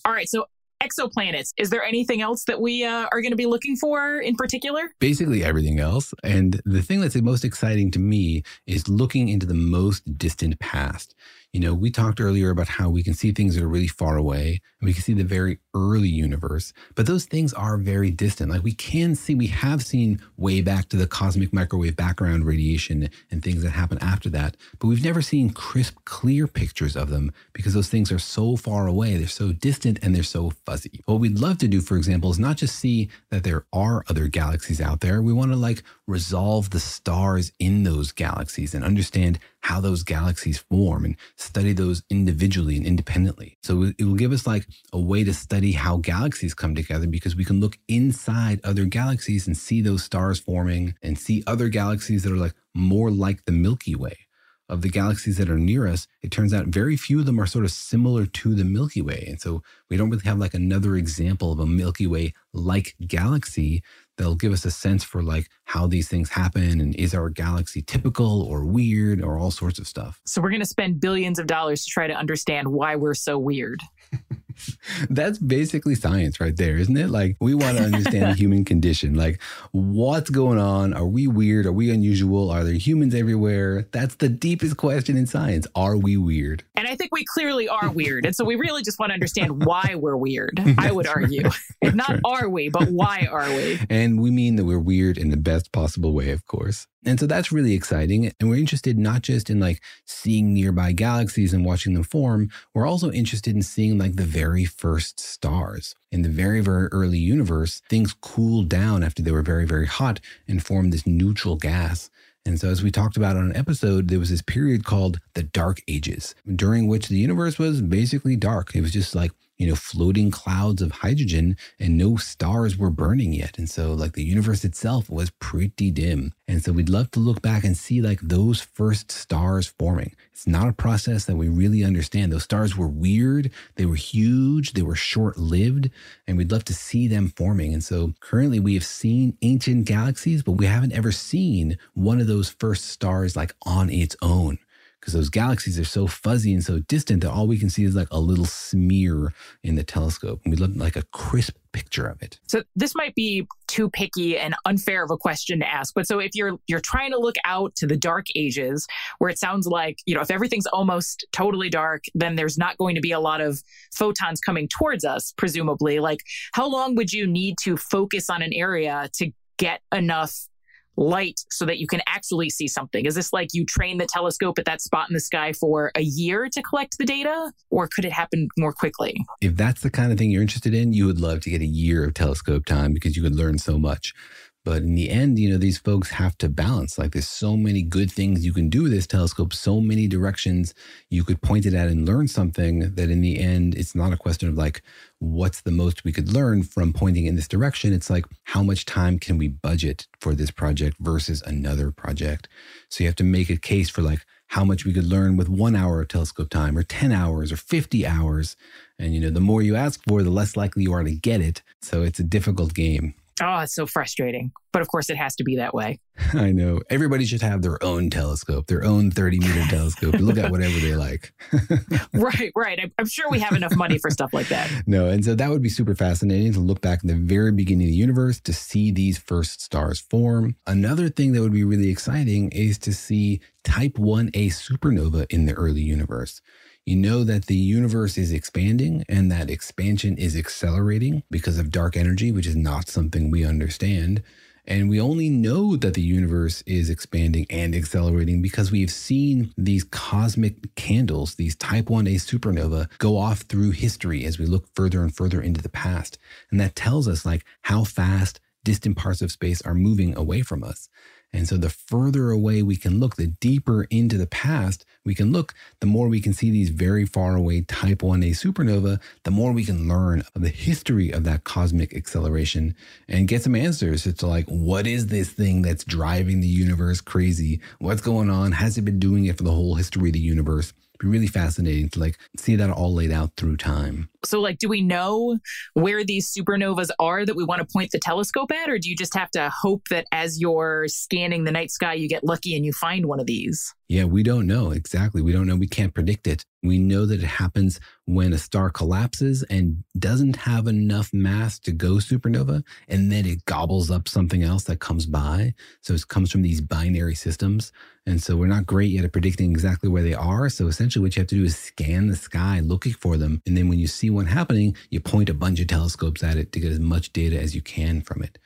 All right. So exoplanets. Is there anything else that we uh, are going to be looking for in particular? Basically, everything else. And the thing that's the most exciting to me is looking into the most distant past. You know, we talked earlier about how we can see things that are really far away and we can see the very early universe, but those things are very distant. Like we can see, we have seen way back to the cosmic microwave background radiation and things that happen after that, but we've never seen crisp, clear pictures of them because those things are so far away, they're so distant, and they're so fuzzy. What we'd love to do, for example, is not just see that there are other galaxies out there, we want to like resolve the stars in those galaxies and understand how those galaxies form and study those individually and independently. So it will give us like a way to study how galaxies come together because we can look inside other galaxies and see those stars forming and see other galaxies that are like more like the Milky Way. Of the galaxies that are near us, it turns out very few of them are sort of similar to the Milky Way. And so we don't really have like another example of a Milky Way like galaxy They'll give us a sense for like how these things happen and is our galaxy typical or weird or all sorts of stuff. So we're going to spend billions of dollars to try to understand why we're so weird. (laughs) (laughs) That's basically science right there, isn't it? Like we want to understand the human condition. Like what's going on? Are we weird? Are we unusual? Are there humans everywhere? That's the deepest question in science. Are we weird? And I think we clearly are weird. And so we really just want to understand (laughs) why we're weird. I would argue. Not right. are we, but why are we? And we mean that we're weird in the best possible way, of course. And so that's really exciting. And we're interested not just in like seeing nearby galaxies and watching them form, we're also interested in seeing like the very first stars. In the very, very early universe, things cooled down after they were very, very hot and formed this neutral gas. And so, as we talked about on an episode, there was this period called the Dark Ages, during which the universe was basically dark. It was just like you know, floating clouds of hydrogen and no stars were burning yet. And so, like, the universe itself was pretty dim. And so, we'd love to look back and see, like, those first stars forming. It's not a process that we really understand. Those stars were weird, they were huge, they were short lived, and we'd love to see them forming. And so, currently, we have seen ancient galaxies, but we haven't ever seen one of those first stars, like, on its own because those galaxies are so fuzzy and so distant that all we can see is like a little smear in the telescope. And we look like a crisp picture of it. So this might be too picky and unfair of a question to ask, but so if you're you're trying to look out to the dark ages where it sounds like, you know, if everything's almost totally dark, then there's not going to be a lot of photons coming towards us presumably. Like how long would you need to focus on an area to get enough light so that you can actually see something? Is this like you train the telescope at that spot in the sky for a year to collect the data, or could it happen more quickly? If that's the kind of thing you're interested in, you would love to get a year of telescope time because you could learn so much. But in the end, you know, these folks have to balance. Like there's so many good things you can do with this telescope, so many directions you could point it at and learn something that in the end, it's not a question of like, what's the most we could learn from pointing in this direction? It's like, how much time can we budget for this project versus another project? So you have to make a case for like how much we could learn with one hour of telescope time or 10 hours or 50 hours. And, you know, the more you ask for, the less likely you are to get it. So it's a difficult game. Oh, it's so frustrating. But of course, it has to be that way. (laughs) I know. Everybody should have their own telescope, their own 30 meter (laughs) telescope. Look at whatever they like. (laughs) right, right. I'm, sure we have enough money for stuff like that. No, and so that would be super fascinating to look back in the very beginning of the universe to see these first stars form. Another thing that would be really exciting is to see type 1a supernova in the early universe. You know that the universe is expanding and that expansion is accelerating because of dark energy, which is not something we understand. And we only know that the universe is expanding and accelerating because we've seen these cosmic candles, these type 1a supernova, go off through history as we look further and further into the past. And that tells us like how fast distant parts of space are moving away from us. And so the further away we can look, the deeper into the past we can look, the more we can see these very far away type 1a supernova, the more we can learn of the history of that cosmic acceleration and get some answers to like, what is this thing that's driving the universe crazy? What's going on? Has it been doing it for the whole history of the universe? Be really fascinating to like see that all laid out through time. So, like, do we know where these supernovas are that we want to point the telescope at, or do you just have to hope that as you're scanning the night sky, you get lucky and you find one of these? Yeah, we don't know exactly. We don't know. We can't predict it. We know that it happens when a star collapses and doesn't have enough mass to go supernova, and then it gobbles up something else that comes by. So it comes from these binary systems. And so we're not great yet at predicting exactly where they are. So essentially, what you have to do is scan the sky looking for them. And then when you see one happening, you point a bunch of telescopes at it to get as much data as you can from it.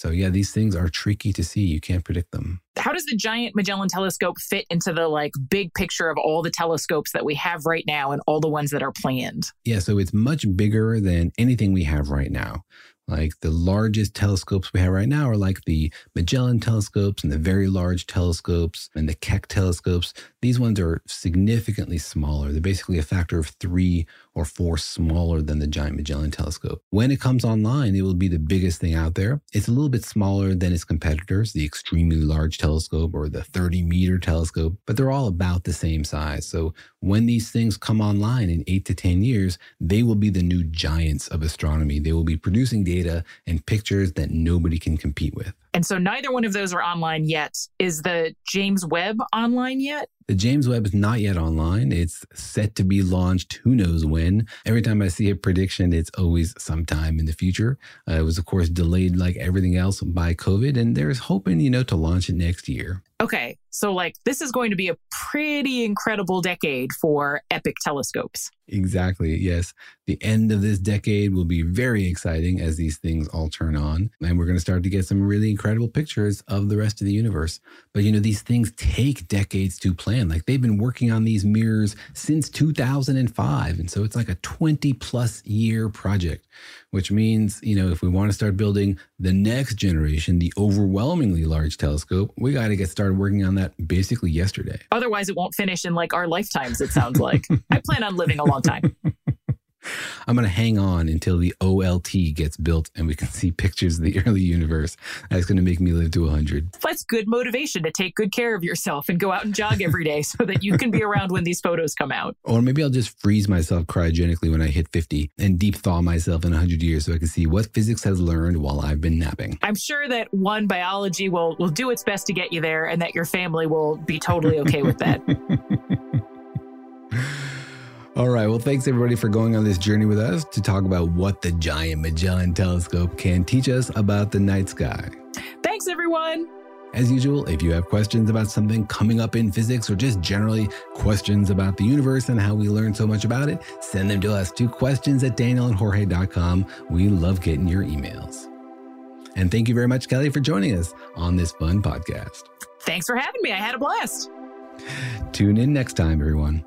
So, yeah, these things are tricky to see. You can't predict them. How does the giant Magellan telescope fit into the like big picture of all the telescopes that we have right now and all the ones that are planned? Yeah, so it's much bigger than anything we have right now. Like the largest telescopes we have right now are like the Magellan telescopes and the very large telescopes and the Keck telescopes. These ones are significantly smaller. They're basically a factor of three or four smaller than the Giant Magellan telescope. When it comes online, it will be the biggest thing out there. It's a little bit smaller than its competitors, the extremely large telescope or the 30 meter telescope, but they're all about the same size. So when these things come online in eight to 10 years, they will be the new giants of astronomy. They will be producing data and pictures that nobody can compete with. And so neither one of those are online yet. Is the James Webb online yet? The James Webb is not yet online. It's set to be launched who knows when. Every time I see a prediction, it's always sometime in the future. Uh, it was, of course, delayed like everything else by COVID, and there's hoping, you know, to launch it next year. Okay, so like this is going to be a pretty incredible decade for epic telescopes. Exactly. Yes. The end of this decade will be very exciting as these things all turn on. And we're going to start to get some really incredible pictures of the rest of the universe. But, you know, these things take decades to plan. Like they've been working on these mirrors since 2005. And so it's like a 20 plus year project, which means, you know, if we want to start building the next generation, the overwhelmingly large telescope, we got to get started working on that basically yesterday. Otherwise, it won't finish in like our lifetimes, it sounds like. (laughs) I plan on living a long time. I'm going to hang on until the OLT gets built and we can (laughs) see pictures of the early universe. That's going to make me live to 100. That's good motivation to take good care of yourself and go out and jog every day (laughs) so that you can be around when these photos come out. Or maybe I'll just freeze myself cryogenically when I hit 50 and deep thaw myself in 100 years so I can see what physics has learned while I've been napping. I'm sure that one biology will will do its best to get you there and that your family will be totally okay with that. (laughs) All right. Well, thanks everybody for going on this journey with us to talk about what the giant Magellan telescope can teach us about the night sky. Thanks, everyone. As usual, if you have questions about something coming up in physics or just generally questions about the universe and how we learn so much about it, send them to us to questions at danielandjorge.com. We love getting your emails. And thank you very much, Kelly, for joining us on this fun podcast. Thanks for having me. I had a blast. Tune in next time, everyone.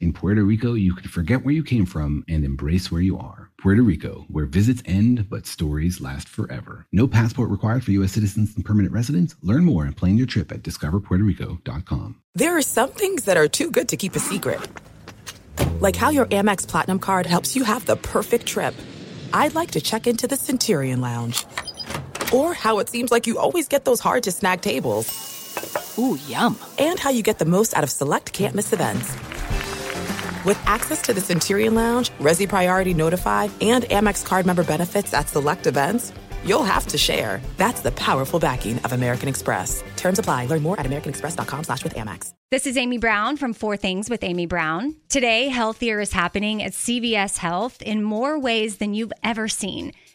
In Puerto Rico, you can forget where you came from and embrace where you are. Puerto Rico, where visits end but stories last forever. No passport required for U.S. citizens and permanent residents. Learn more and plan your trip at discoverpuertorico.com. There are some things that are too good to keep a secret, like how your Amex Platinum card helps you have the perfect trip. I'd like to check into the Centurion Lounge, or how it seems like you always get those hard to snag tables. Ooh, yum! And how you get the most out of select can't miss events. With access to the Centurion Lounge, Resy Priority Notify, and Amex card member benefits at select events, you'll have to share. That's the powerful backing of American Express. Terms apply. Learn more at americanexpress.com slash with Amex. This is Amy Brown from Four Things with Amy Brown. Today, healthier is happening at CVS Health in more ways than you've ever seen.